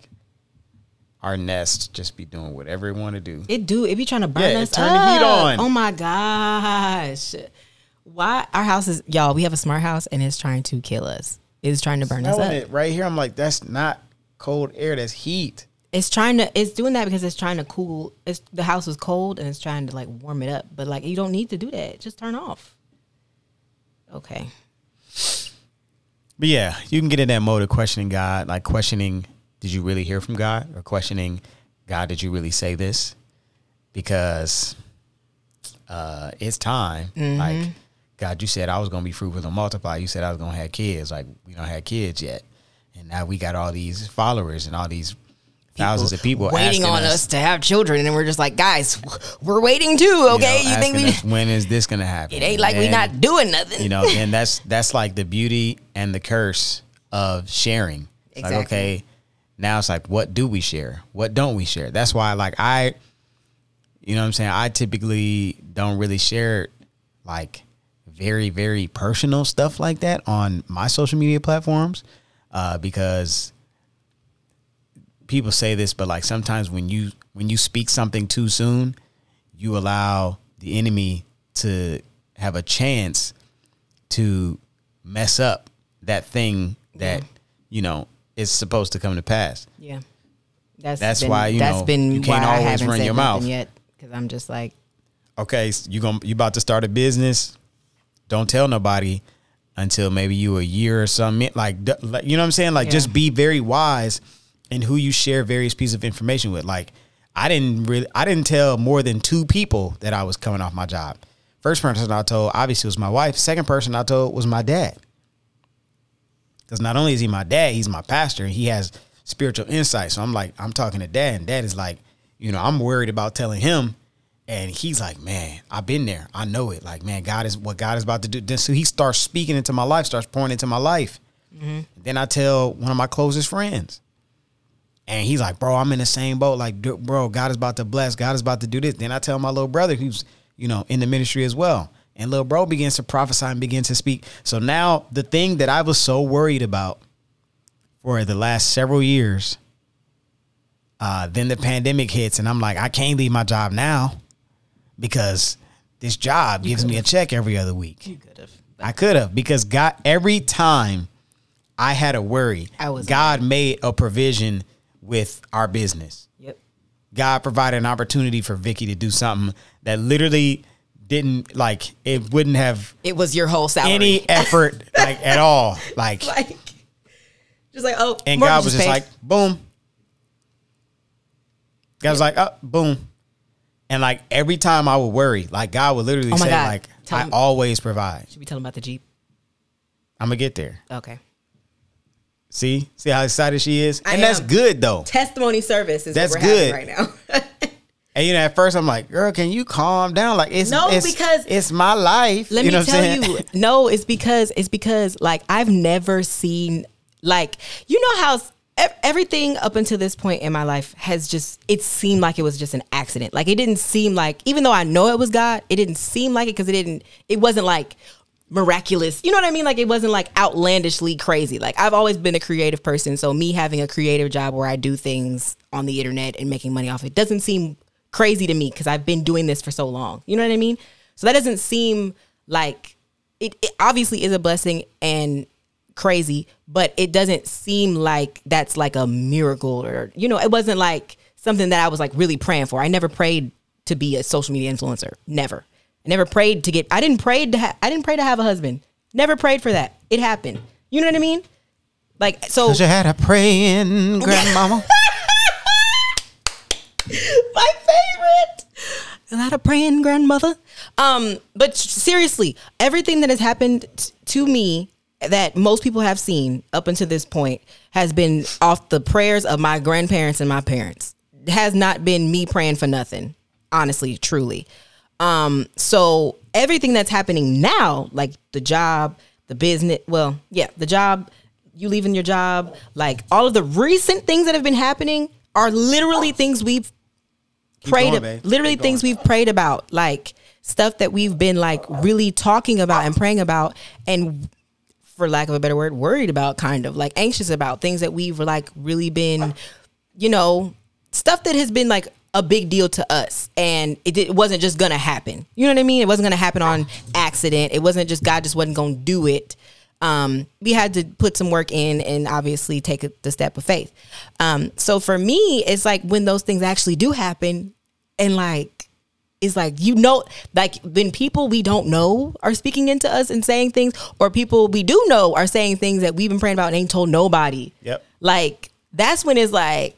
our nest just be doing whatever it want to do. It do. It be trying to burn Yeah, us turn the heat on. Oh my gosh. Why our house is y'all, we have a smart house and it's trying to kill us. It's trying to burn us up. it right here. I'm like, that's not cold air. That's heat. It's trying to it's doing that because it's trying to cool it's the house is cold and it's trying to like warm it up. But like you don't need to do that. Just turn off. Okay. But yeah, you can get in that mode of questioning God, like questioning, did you really hear from God? Or questioning, God, did you really say this? Because uh it's time. Like, God, you said I was gonna be fruitful and multiply. You said I was gonna have kids. Like, we don't have kids yet. And now we got all these followers and all these thousands of people waiting on us. to have children and we're just like, guys, we're waiting too, you know, okay? You, think we us, when is this gonna happen? It ain't like we're not doing nothing. you know and that's that's like the beauty and the curse of sharing Exactly. like okay now it's like what do we share? What don't we share? That's why like i you know what i'm saying? I typically don't really share like very very personal stuff like that on my social media platforms uh, because people say this but like sometimes when you when you speak something too soon you allow the enemy to have a chance to mess up that thing that you know is supposed to come to pass. Yeah. That's That's been, why, you that's know, been you can't always run your mouth. yet because I'm just like Okay, you going you about to start a business? Don't tell nobody until maybe you a year or something. Like, like, you know what I'm saying? Like, Yeah. just be very wise in who you share various pieces of information with. Like, I didn't really, I didn't tell more than two people that I was coming off my job. First person I told obviously was my wife. Second person I told was my dad. Because not only is he my dad, he's my pastor. And he has spiritual insight. So I'm like, I'm talking to dad, and dad is like, you know, I'm worried about telling him. And he's like, man, I've been there. I know it. Like, man, God is what God is about to do. Then so he starts speaking into my life, starts pouring into my life. Mm-hmm. Then I tell one of my closest friends. And he's like, bro, I'm in the same boat. Like, bro, God is about to bless. God is about to do this. Then I tell my little brother who's, you know, in the ministry as well. And little bro begins to prophesy and begins to speak. So now the thing that I was so worried about for the last several years, uh, then the pandemic hits, and I'm like, I can't leave my job now because this job gives me a check every other week. you could have. I could have because God every time I had a worry, I was God made a provision with our business. Yep. God provided an opportunity for Vicky to do something that literally didn't like it wouldn't have It was your whole salary. any effort like at all. Like like just like oh and mortgage God is was just paid. like boom. God was like, oh, boom. And like every time I would worry, like God would literally Oh my say, God. like, Tell I him- always provide. should we tell him about the Jeep? I'm gonna get there. Okay. See? See how excited she is? I and that's am. good though. Testimony service is That's what we're good. having right now. And you know, at first I'm like, girl, can you calm down? Like it's No, it's, because- it's my life. Let you know me what tell saying? you, no, it's because it's because like I've never seen like you know how everything up until this point in my life has just it seemed like it was just an accident. Like it didn't seem like even though I know it was God, it didn't seem like it because it didn't. It wasn't like miraculous. You know what I mean? Like it wasn't like outlandishly crazy. Like I've always been a creative person, so me having a creative job where I do things on the internet and making money off it doesn't seem crazy to me because I've been doing this for so long. You know what I mean? So that doesn't seem like it, it obviously is a blessing and crazy, but it doesn't seem like that's like a miracle or you know, it wasn't like something that I was like really praying for. I never prayed to be a social media influencer. Never. I never prayed to get I didn't pray to ha- I didn't pray to have a husband. Never prayed for that. It happened. You know what I mean? Like so Cause you had a praying grandmama. my favorite. A lot of praying grandmother. Um, but seriously, everything that has happened t- to me that most people have seen up until this point has been off the prayers of my grandparents and my parents. It has not been me praying for nothing. Honestly, truly. Um, so everything that's happening now, like the job, the business, well, yeah, the job, you leaving your job, like all of the recent things that have been happening are literally things we've prayed, going, literally Keep things we've prayed about, like stuff that we've been like really talking about and praying about, and for lack of a better word, worried about, kind of like anxious about things that we've like really been, you know, stuff that has been like a big deal to us and it, it wasn't just gonna happen. You know what i mean? It wasn't gonna happen on accident. It wasn't just god just wasn't gonna do it um, we had to put some work in and obviously take a, the step of faith. Um, so for me it's like when those things actually do happen and like it's like you know like when people we don't know are speaking into us and saying things or people we do know are saying things that we've been praying about and ain't told nobody. Yep. like that's when it's like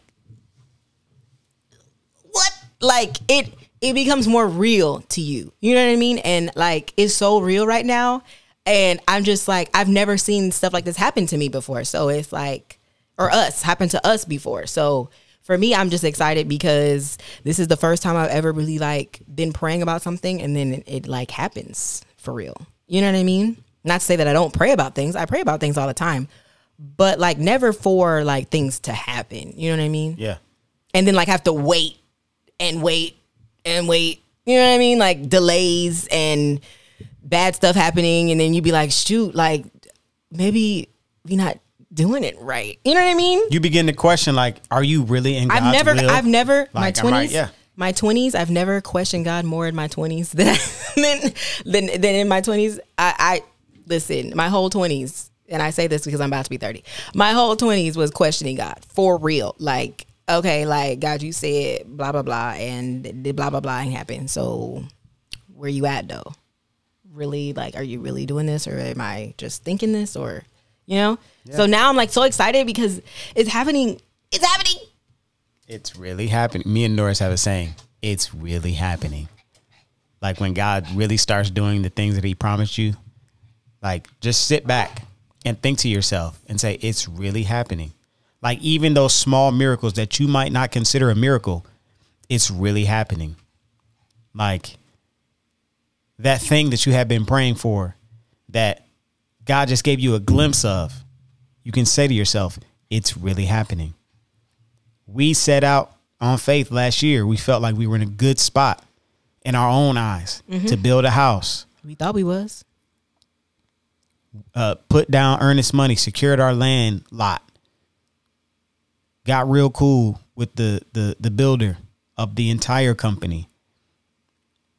what? Like it it becomes more real to you. You know what i mean? And like it's so real right now and i'm just like i've never seen stuff like this happen to me before. So it's like or us happen to us before. So for me i'm just excited because this is the first time i've ever really like been praying about something and then it, it like happens for real. You know what i mean? Not to say that i don't pray about things. I pray about things all the time but like never for like things to happen. You know what i mean? Yeah. and then like have to wait and wait and wait. You know what I mean? Like delays and bad stuff happening, and then you'd be like, shoot, like maybe we not doing it right. You know what I mean? You begin to question, like, are you really in God's I've never, will? I've never, my Like, am I- twenties, yeah. my twenties, I've never questioned God more in my twenties than than, than than in my twenties. I, I listen, my whole twenties, and I say this because I'm about to be thirty. My whole twenties was questioning God for real. Like, okay, like God, you said blah blah blah, and the blah blah blah ain't happened. So, where you at though? Really, like, are you really doing this, or am I just thinking this, or you know? So now I'm like so excited because it's happening. It's happening. It's really happening. Me and Norris have a saying. It's really happening. Like when God really starts doing the things that He promised you, like just sit back and think to yourself and say, "It's really happening." Like even those small miracles that you might not consider a miracle, it's really happening. Like that thing that you have been praying for, that God just gave you a glimpse of, you can say to yourself, "It's really happening." we set out on faith last year. We felt like we were in a good spot in our own eyes to build a house, We thought we was. uh, put down earnest money, secured our land lot, got real cool with the the the builder of the entire company.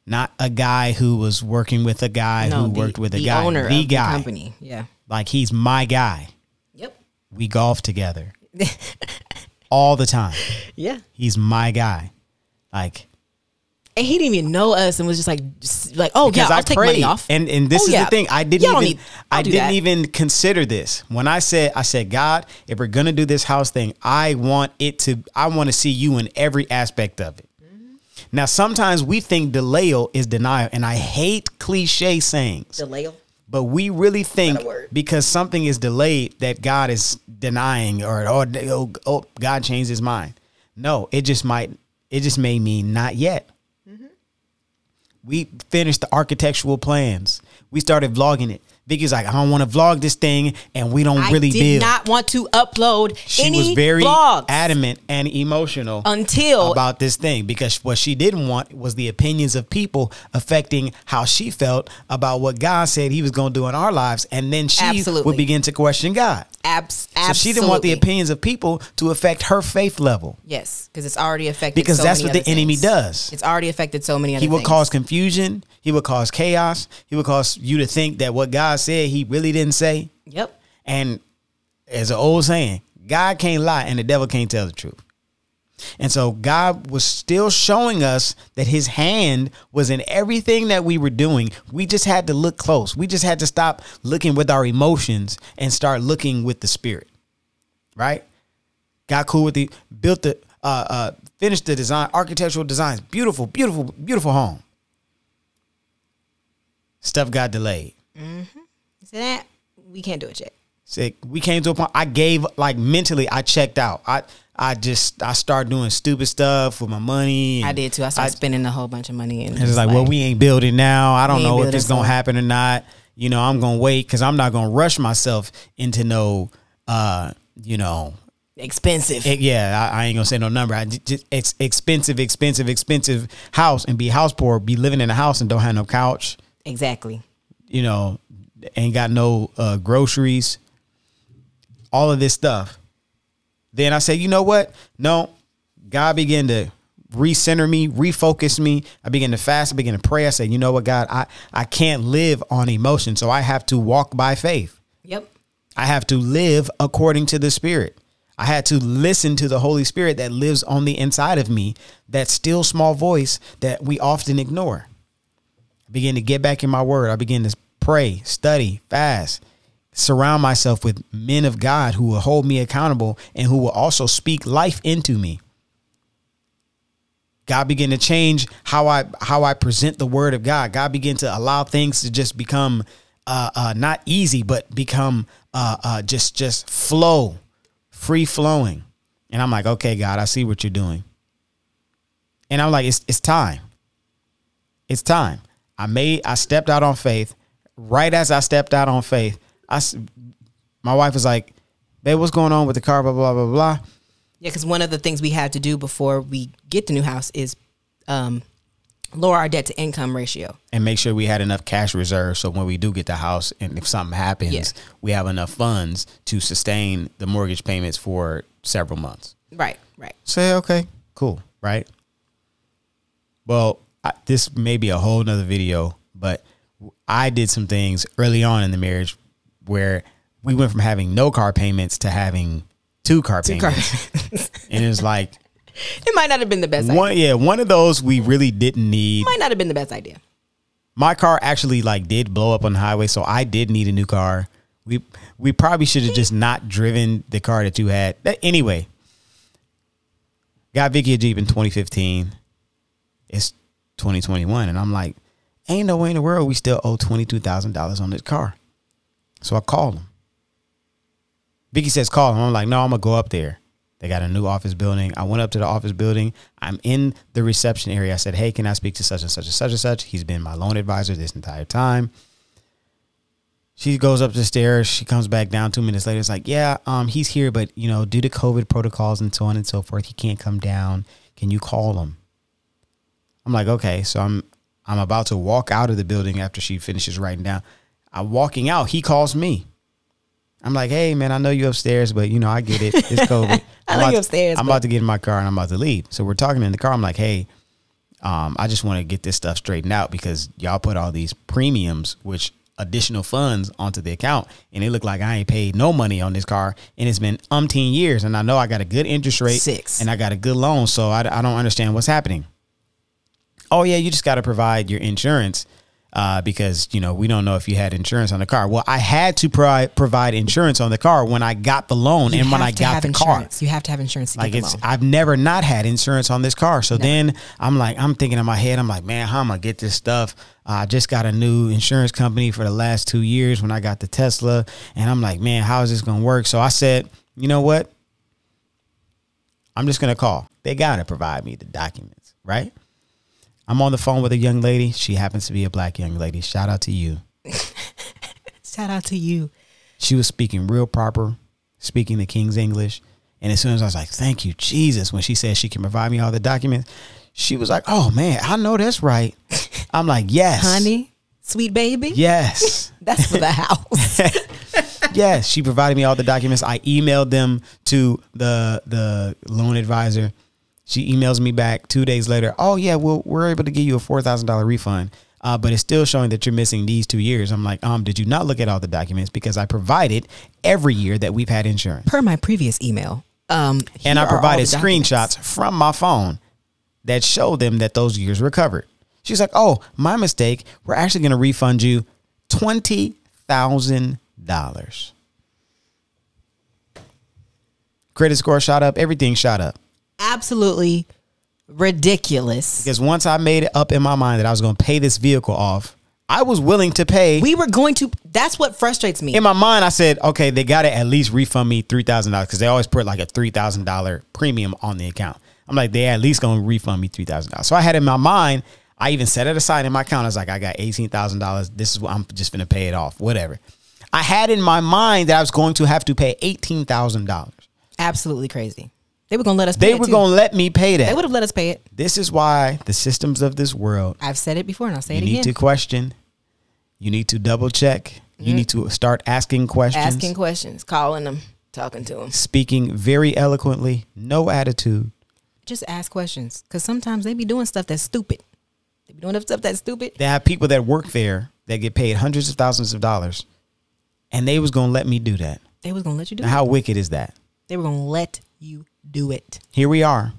Not a guy who was working with a guy who the- worked with a the guy. owner the of guy. the company. Yeah. Like he's my guy. Yep. We golf together all the time. Yeah. He's my guy. Like And he didn't even know us and was just like, just like, oh yeah, I'll take money off. And and this Oh, is yeah. the thing. I didn't even need- I didn't that. even consider this. When I said I said, God, if we're gonna do this house thing, I want it to I want to see you in every aspect of it. Now sometimes we think delayo is denial, and I hate cliche sayings. Delay. But we really think because something is delayed that God is denying or or oh, oh God changed his mind. No, it just might it just may mean not yet. Mm-hmm. We finished the architectural plans. We started vlogging it. Vicky's like, I don't want to vlog this thing, and we don't I really did build. not want to upload any. she any was very vlogs adamant and emotional until about this thing because what she didn't want was the opinions of people affecting how she felt about what God said He was going to do in our lives, and then she Absolutely. would begin to question God. abs- So she didn't want the opinions of people to affect her faith level. Yes, because it's already affected. Because so that's what the other enemy does. It's already affected so many other He would things. cause confusion. He would cause chaos. He would cause you to think that what God said He really didn't say. Yep. And as an old saying, God can't lie and the devil can't tell the truth. And so God was still showing us that his hand was in everything that we were doing. We just had to look close. We just had to stop looking with our emotions and start looking with the spirit. Right? Got cool with the built the uh uh finished the design, architectural designs. Beautiful, beautiful, beautiful home. Stuff got delayed. That we can't do it yet. Sick. We came to a point. I gave like mentally. I checked out. I I just I started doing stupid stuff with my money. I did too. I started spending a whole bunch of money, and It's like, well, we ain't building now. I don't know if it's gonna happen or not. You know, I'm gonna wait because I'm not gonna rush myself into no, uh, you know, expensive. it- yeah, I, I ain't gonna say no number. I just, just it's expensive, expensive, expensive house and be house poor, be living in a house and don't have no couch. exactly. You know, ain't got no uh, groceries. All of this stuff. Then I say, you know what? No, God began to recenter me, refocus me. I begin to fast. I begin to pray. I say, you know what, God, I I can't live on emotion, so I have to walk by faith. Yep. I have to live according to the Spirit. I had to listen to the Holy Spirit that lives on the inside of me, that still small voice that we often ignore. I begin to get back in my word. I begin to pray, study, fast, surround myself with men of God who will hold me accountable and who will also speak life into me. God began to change how I how I present the word of God. God began to allow things to just become uh, uh, not easy, but become uh, uh, just just flow, free flowing. And I'm like, okay, God, I see what you're doing. And I'm like, it's it's time. It's time. I made I stepped out on faith. Right as I stepped out on faith, I my wife was like, "Babe, what's going on with the car?" Blah blah blah blah. Yeah, because one of the things we had to do before we get the new house is um, lower our debt to income ratio. and make sure we had enough cash reserves so when we do get the house and if something happens Yeah. we have enough funds to sustain the mortgage payments for several months Right. Right. say okay cool right well I, this may be a whole nother video but i did some things early on in the marriage where we went from having no car payments to having two car Car- payments and it was like it might not have been the best. idea. one yeah one of those we really didn't need Might not have been the best idea. my car actually like did blow up on the highway, so I did need a new car. We we probably should have just not driven the car that you had. But anyway, got Vicky a Jeep in 2015. It's 2021, and I'm like, ain't no way in the world we still owe twenty two thousand dollars on this car. So I called him. Vicky says call him. I'm like, no, I'm gonna go up there. They got a new office building. I went up to the office building. I'm in the reception area. I said, hey, can I speak to such and such and such and such? He's been my loan advisor this entire time. She goes up the stairs. She comes back down two minutes later. It's like, yeah, um, he's here, but you know, due to COVID protocols and so on and so forth, he can't come down. Can you call him? I'm like, okay. So I'm I'm about to walk out of the building after she finishes writing down. I'm walking out. He calls me. I'm like, hey man, I know you upstairs, but you know, I get it. It's COVID. I I'm know you to- upstairs, I'm about to get in my car and I'm about to leave. So we're talking in the car. I'm like, hey, um, I just want to get this stuff straightened out because y'all put all these premiums, which additional funds onto the account, and it looked like I ain't paid no money on this car, and it's been umpteen years, and I know I got a good interest rate, Six. and I got a good loan, so I, I don't understand what's happening. Oh yeah, you just got to provide your insurance. Uh, because you know we don't know if you had insurance on the car. Well, I had to pro- provide insurance on the car when I got the loan You and when I got the car. You have to have insurance to like get the it's loan. I've never not had insurance on this car. So then I'm like, I'm thinking in my head, I'm like, man, how am I gonna get this stuff? Uh, I just got a new insurance company for the last two years when I got the Tesla, and I'm like, man, how is this gonna work? So I said, you know what? I'm just gonna call. They gotta provide me the documents, right? I'm on the phone with a young lady. She happens to be a black young lady. Shout out to you. Shout out to you. She was speaking real proper, speaking the King's English. And as soon as I was like, thank you, Jesus, when she said she can provide me all the documents, she was like, oh man, I know that's right. I'm like, yes. Honey, sweet baby. Yes. That's for the house. yes. She provided me all the documents. I emailed them to the the loan advisor. She emails me back two days later. Oh yeah, well we're able to give you a four thousand dollar refund, uh, but it's still showing that you're missing these two years. I'm like, um, did you not look at all the documents because I provided every year that we've had insurance. per my previous email. Um, and I provided screenshots from my phone that showed them that those years were covered. She's like, "Oh, my mistake. We're actually going to refund you twenty thousand dollars." Credit score shot up. Everything shot up Absolutely ridiculous. because once I made it up in my mind that I was going to pay this vehicle off, I was willing to pay. We were going to. That's what frustrates me. in my mind, I said, okay, they got to at least refund me three thousand dollars because they always put like a three thousand dollar premium on the account. I'm like, they at least gonna refund me three thousand dollars. So I had in my mind, I even set it aside in my account. I was like, I got eighteen thousand dollars. This is what I'm just gonna pay it off. Whatever. I had in my mind that I was going to have to pay eighteen thousand dollars. Absolutely crazy. They were gonna let us. Pay They were too. gonna let me pay that. They would have let us pay it. This is why the systems of this world I've said it before, and I'll say it again. you need to question. You need to double check. You mm-hmm. need to start asking questions. Asking questions, calling them, talking to them. speaking very eloquently, no attitude. Just ask questions, because sometimes they be doing stuff that's stupid. They be doing stuff that's stupid. They have people that work there that get paid hundreds of thousands of dollars, and they was gonna let me do that. They was gonna let you do Now, it. how wicked is that? They were gonna let you do it, Here we are.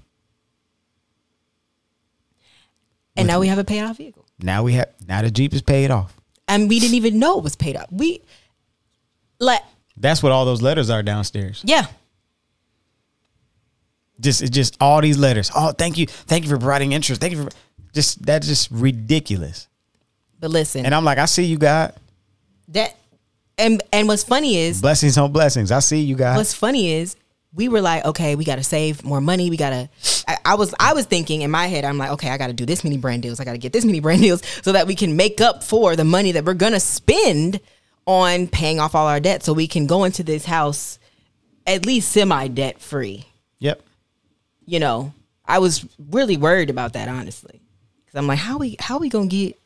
and now we have a paid off vehicle, Now we have now the Jeep is paid off. and we didn't even know it was paid off. We let That's what all those letters are downstairs. yeah. Just it's just all these letters. Oh, thank you, thank you for providing interest. Thank you for just that's just ridiculous. But listen, And I'm like, I see you, God. that and and what's funny is Blessings on blessings. I see you, God. what's funny is we were like, okay, we got to save more money. We got to. I, I was I was thinking in my head, I'm like, okay, I got to do this many brand deals. I got to get this many brand deals so that we can make up for the money that we're gonna spend on paying off all our debt, so we can go into this house at least semi debt free. Yep. You know, I was really worried about that honestly, because I'm like, how we how we gonna get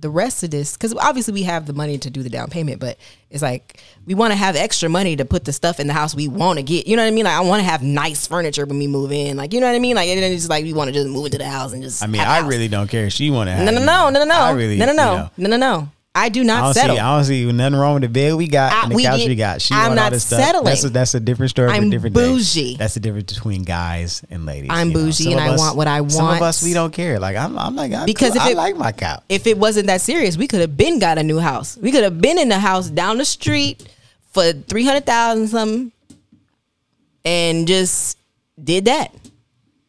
the rest of this because obviously we have the money to do the down payment but it's like we want to have extra money to put the stuff in the house we want to get. You know what i mean? Like i want to have nice furniture when we move in. Like you know what i mean? Like it's like we want to just move into the house and just I mean, I house. really don't care. She want to have no no no no no. No I really, no no no. no no no i do I not don't settle see. I don't see nothing wrong with the bed we got I- and the we couch get- we got. She I'm not all this stuff. settling. That's a, that's a different story I'm a different day. bougie. That's the difference between guys and ladies. I'm bougie and I want what I want. Some of us we don't care. Like I'm, I'm like I'm Because cool. if I it- like my couch. if it wasn't that serious, we could have been got a new house. We could have been in the house down the street for three hundred thousand something, and just did that.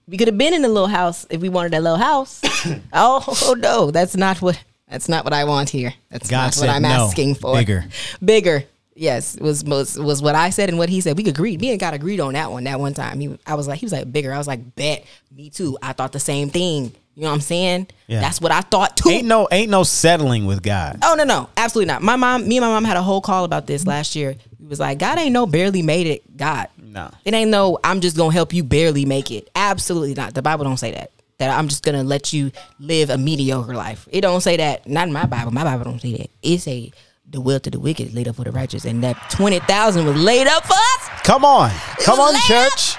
We could have been in a little house if we wanted that little house. oh no, that's not what that's not what I want here. That's God not what I'm no, asking for. bigger. bigger. Yes, was was was what I said and what he said. We agreed. Me and God agreed on that one. That one time, he I was like, he was like bigger. I was like, bet me too. I thought the same thing. You know what I'm saying? Yeah. That's what I thought too. Ain't no ain't no settling with God. Oh no, no, absolutely not. My mom, me and my mom had a whole call about this last year. It was like, God ain't no barely made it. God, No. it ain't no. I'm just gonna help you barely make it. Absolutely not. The Bible don't say that. That I'm just gonna let you live a mediocre life. It don't say that. Not in my Bible. My Bible don't say that. It say the will to the wicked is laid up for the righteous, and that twenty thousand was laid up for us. Come on, come on, church.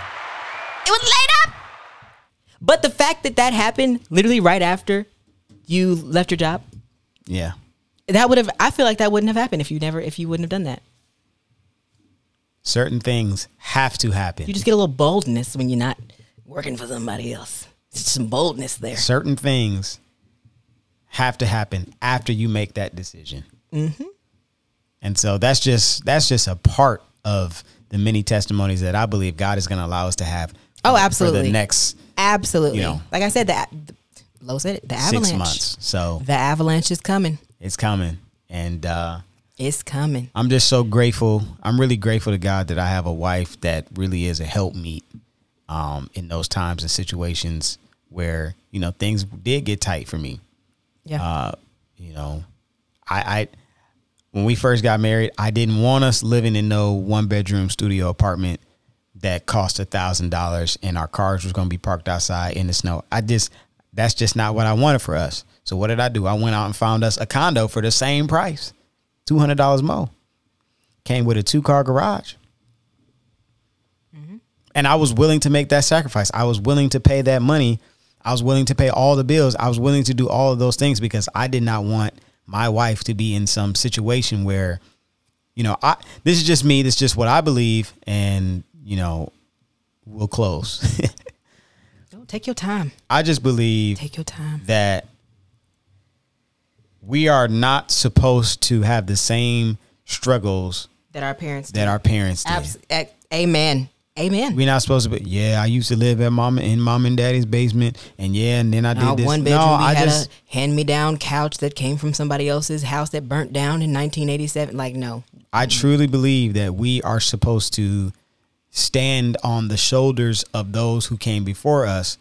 It was laid up. But the fact that that happened literally right after you left your job, Yeah, that would have. I feel like that wouldn't have happened if you never, if you wouldn't have done that. certain things have to happen. You just get a little boldness when you're not working for somebody else. Some boldness there. certain things have to happen after you make that decision. Mm-hmm. And so that's just that's just a part of the many testimonies that I believe God is going to allow us to have. Oh, absolutely. the next Absolutely. You know. like I said, that the Lo said it. The avalanche. six months. So The avalanche is coming. it's coming, and uh, It's coming. I'm just so grateful. I'm really grateful to God that I have a wife that really is a helpmeet um, in those times and situations where you know things did get tight for me. Yeah. uh, you know, I, I when we first got married, I didn't want us living in no one bedroom studio apartment that cost a thousand dollars and our cars was going to be parked outside in the snow. I just that's just not what I wanted for us. So what did I do? I went out and found us a condo for the same price, two hundred dollars more. Came with a two car garage. And I was willing to make that sacrifice. I was willing to pay that money. I was willing to pay all the bills. I was willing to do all of those things because I did not want my wife to be in some situation where, you know, I this is just me, this is just what I believe, and you know, we'll close. Don't take your time. I just believe Take your time. that we are not supposed to have the same struggles That our parents that did. our parents did. Abs- amen. Amen. We're not supposed to be. Yeah, I used to live at mom in mom and daddy's basement, and yeah, and then I did this. one bedroom, no, I had just a hand-me-down couch that came from somebody else's house that burnt down in 1987. Like, no, I truly believe that we are supposed to stand on the shoulders of those who came before us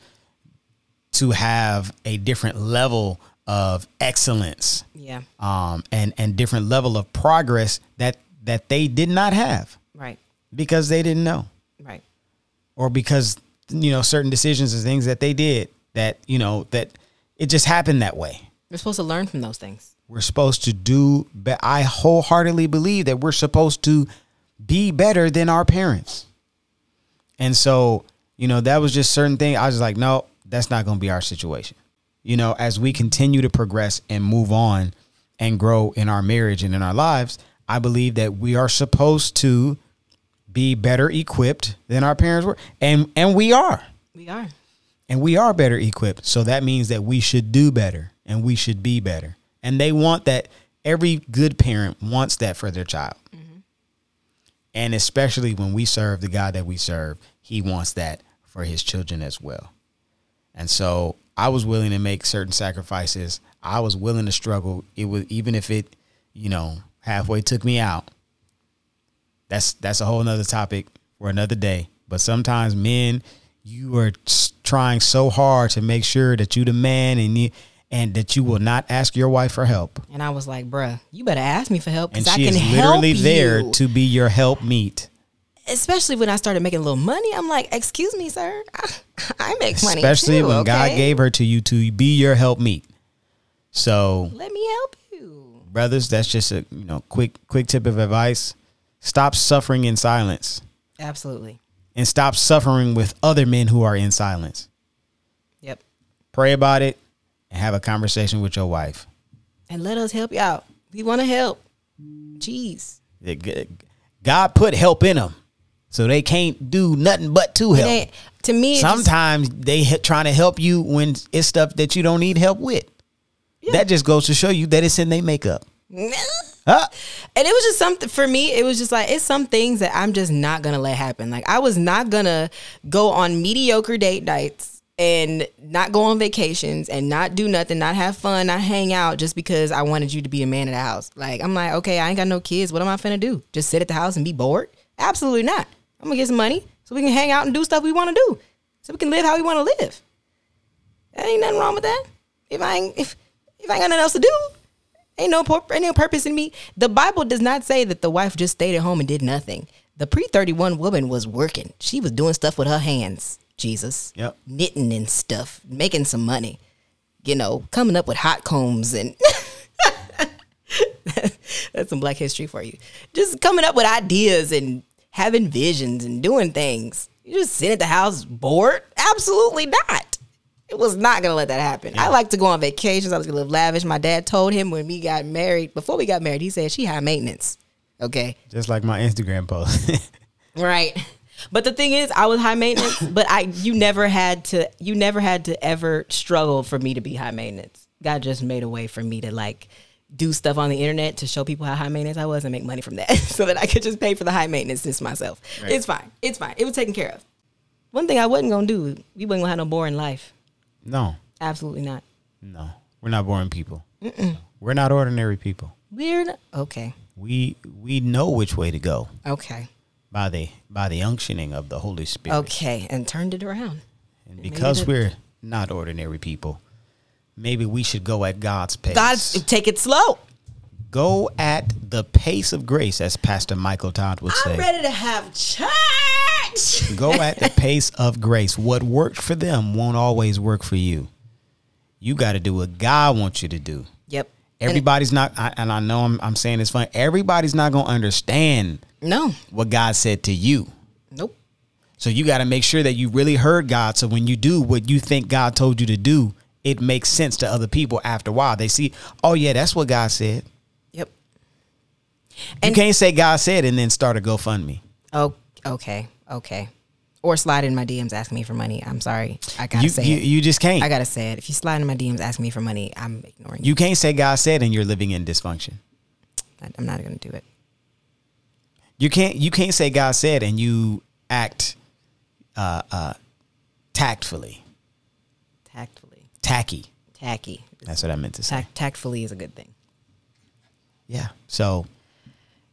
to have a different level of excellence yeah, um, and and different level of progress that that they did not have right, because they didn't know right, or because you know certain decisions and things that they did that you know that it just happened that way. we're supposed to learn from those things. We're supposed to do. but I wholeheartedly believe that we're supposed to be better than our parents. And so, you know, that was just certain thing. I was like, no, that's not going to be our situation. You know, as we continue to progress and move on and grow in our marriage and in our lives, I believe that we are supposed to be better equipped than our parents were. And and we are. We are. And we are better equipped. So that means that we should do better and we should be better. And they want that. Every good parent wants that for their child. Mm-hmm. And especially when we serve the God that we serve, he wants that for his children as well. And so I was willing to make certain sacrifices. I was willing to struggle. It was even if it, you know, halfway took me out. That's that's a whole nother topic for another day. But sometimes men, you are trying so hard to make sure that you the man and you and that you will not ask your wife for help. And I was like, bruh, you better ask me for help because I she can is literally there you. to be your help meet. Especially when I started making a little money, I'm like, excuse me, sir, I, I make money. Especially too, when God gave her to you to be your help meet. So Let me help you. brothers, that's just a you know quick quick tip of advice. Stop suffering in silence. Absolutely. And stop suffering with other men who are in silence. Yep. Pray about it and have a conversation with your wife. And let us help you out. We want to help. Jeez. God put help in them, so they can't do nothing but to help. to me, it just- Sometimes they he- trying to help you when it's stuff that you don't need help with. That just goes to show you that it's in their makeup. Huh? And it was just something for me. It was just like it's some things that I'm just not gonna let happen. Like I was not gonna go on mediocre date nights and not go on vacations and not do nothing, not have fun, not hang out just because I wanted you to be a man of the house. Like I'm like, okay, I ain't got no kids. What am I finna do? Just sit at the house and be bored? Absolutely not. I'm gonna get some money so we can hang out and do stuff we want to do, so we can live how we want to live. There ain't nothing wrong with that. If I ain't if if I ain't got nothing else to do, Ain't no ain't no purpose in me. The Bible does not say that the wife just stayed at home and did nothing. The pre thirty one woman was working. She was doing stuff with her hands. Jesus, Yep. knitting and stuff, making some money. You know, coming up with hot combs and that's some Black History for you. Just coming up with ideas and having visions and doing things. You just sit at the house bored? Absolutely not. It was not gonna let that happen. I like to go on vacations. I was gonna live lavish. My dad told him when we got married, before we got married, he said she high maintenance. Okay. Just like my Instagram post. Right. But the thing is, I was high maintenance, but I you never had to you never had to ever struggle for me to be high maintenance. God just made a way for me to like do stuff on the internet to show people how high maintenance I was and make money from that so that I could just pay for the high maintenance this myself. Right. It's fine. It's fine. It was taken care of. One thing I wasn't gonna do, we wasn't gonna have no boring life. No, Absolutely not. no, we're not boring people. We're not ordinary people. Weird. Okay. We we know which way to go Okay. by the by the unctioning of the Holy Spirit. Okay. And turned it around. And because we're not ordinary people, maybe we should go at God's pace. God's take it slow. Go at the pace of grace, as Pastor Michael Todd would say. I'm ready to have church. Go at the pace of grace. What worked for them won't always work for you. You got to do what God wants you to do. Yep. Everybody's not, I, and I know I'm, I'm saying this fun. Everybody's not going to understand no. what God said to you. Nope. So you got to make sure that you really heard God. So when you do what you think God told you to do, it makes sense to other people after a while. They see, oh yeah, that's what God said. Yep. you can't say God said and then start a GoFundMe. Oh, okay, okay. Or slide in my DMs asking me for money. I'm sorry. I gotta You, say you, it. you just can't. I gotta say it. If you slide in my DMs asking me for money, I'm ignoring you. you can't say God said and you're living in dysfunction. I'm not gonna do it. You can't you can't say God said and you act uh, uh, tactfully, Tactfully, tacky. tacky. That's what I meant to say. Tact, tactfully is a good thing. Yeah. So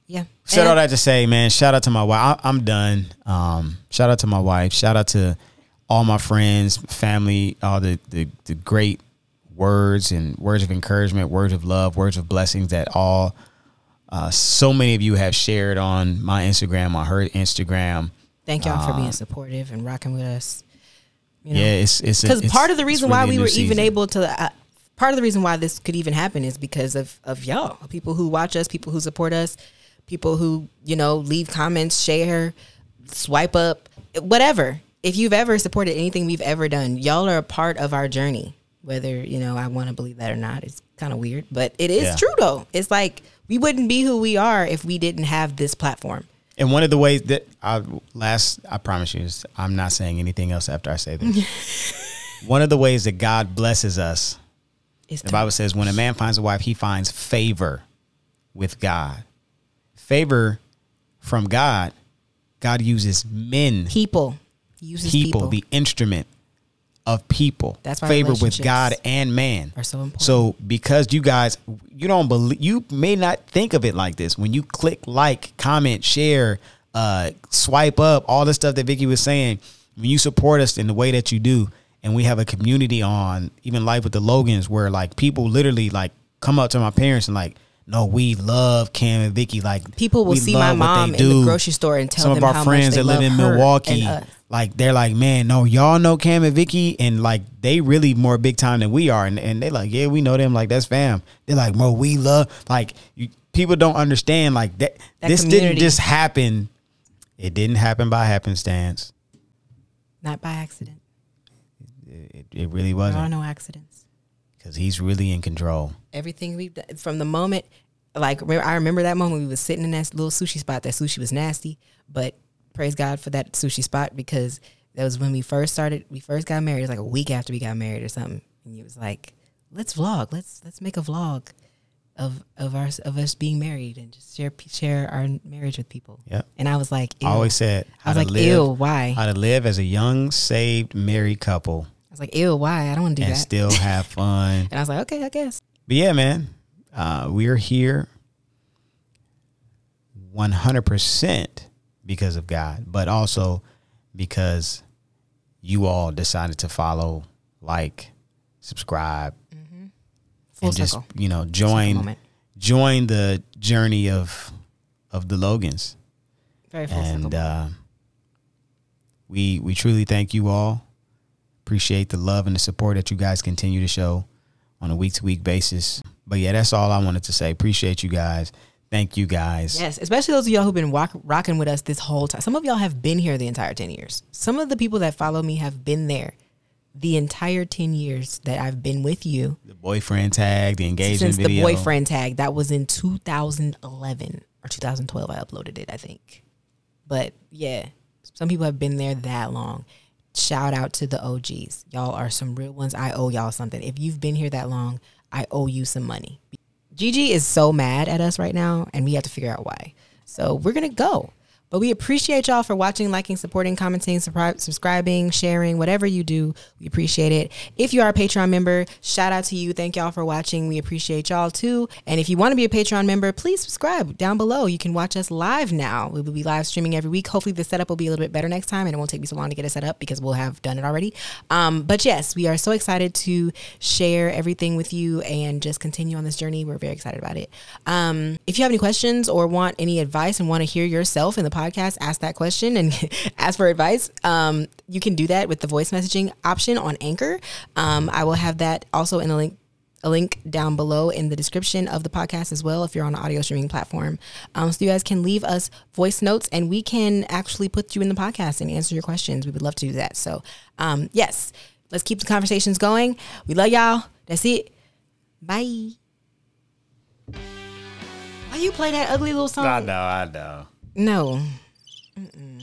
Yeah. said all that to say, man. Shout out to my wife. I, I'm done. Um, shout out to my wife. Shout out to all my friends, family, all the, the the great words and words of encouragement, words of love, words of blessings that all uh, so many of you have shared on my Instagram, on her Instagram. Thank y'all for Uh, being supportive and rocking with us. You know? Yeah, it's it's because part of the reason why we were even able to uh, part of the reason why this could even happen is because of of y'all people who watch us people who support us people who you know leave comments share swipe up whatever if you've ever supported anything we've ever done y'all are a part of our journey whether you know i want to believe that or not it's kind of weird but it is Yeah. true though it's like we wouldn't be who we are if we didn't have this platform And one of the ways that I last, I promise you, is I'm not saying anything else after I say this. one of the ways that God blesses us, the Bible says, when a man finds a wife, he finds favor with God. Favor from God, God uses men, people uses people, people, the instrument of people. That's why favor with God and man are so important. So because you guys, you don't believe, you may not think of it like this. When you click like, comment, share, uh, swipe up, all the stuff that Vicky was saying, when you support us in the way that you do, and we have a community on even life with the Logans where like people literally like come up to my parents and like, no, we love Cam and Vicky. Like People will see my love what they mom in the grocery store and tell Some them of our how friends that live in Milwaukee, like they're like, man, no, y'all know Cam and Vicky, and like they really more big time than we are, and and they like, yeah, we know them, like that's fam. They're like, bro, we love like you, people don't understand like that. That this didn't just happen. It didn't happen by happenstance. Not by accident. It, it really wasn't. There are no accidents. Because he's really in control. Everything we've done from the moment, like I remember that moment we was sitting in that little sushi spot. That sushi was nasty, but praise God for that sushi spot because that was when we first started. We first got married. It was like a week after we got married or something. And he was like, "Let's vlog. Let's let's make a vlog of of our of us being married and just share share our marriage with people." Yeah. And I was like, I always said, I was like, live, ew, why? how to live as a young saved married couple I was like, ew, why? I don't want to do that. and that. still have fun. and I was like, okay, I guess. But yeah, man, uh, we're here 100% because of God, but also because you all decided to follow, like, subscribe, Full and just, circle. you know, join join the journey of of the Logans. Very full and uh, we we truly thank you all. Appreciate the love and the support that you guys continue to show on a week to week basis. But yeah, that's all I wanted to say. Appreciate you guys. Thank you guys. Yes, especially those of y'all who've been rock, rocking with us this whole time. Some of y'all have been here the entire 10 years. Some of the people that follow me have been there the entire 10 years that I've been with you The boyfriend tag, the engagement since video. the boyfriend tag. That was in 2011 or 2012. I uploaded it, I think. But yeah, some people have been there that long. Shout out to the OGs. Y'all are some real ones. I owe y'all something. If you've been here that long, I owe you some money. Gigi is so mad at us right now, and we have to figure out why. So we're gonna go. But we appreciate y'all for watching, liking, supporting, commenting, subscribing, sharing, whatever you do. We appreciate it. If you are a Patreon member, shout out to you. Thank y'all for watching. We appreciate y'all too. And if you want to be a Patreon member, please subscribe down below. You can watch us live now. We will be live streaming every week. Hopefully, the setup will be a little bit better next time, and it won't take me so long to get it set up because we'll have done it already. Um, but yes, we are so excited to share everything with you and just continue on this journey. We're very excited about it. Um, if you have any questions or want any advice and want to hear yourself in the podcast, ask that question and ask for advice. Um, you can do that with the voice messaging option on Anchor. Um, I will have that also in a link a link down below in the description of the podcast as well if you're on an audio streaming platform. Um, so you guys can leave us voice notes and we can actually put you in the podcast and answer your questions. We would love to do that. So, um, yes, let's keep the conversations going. We love y'all. That's it. Bye. Why you play that ugly little song? I know, I know. No. Mm-mm.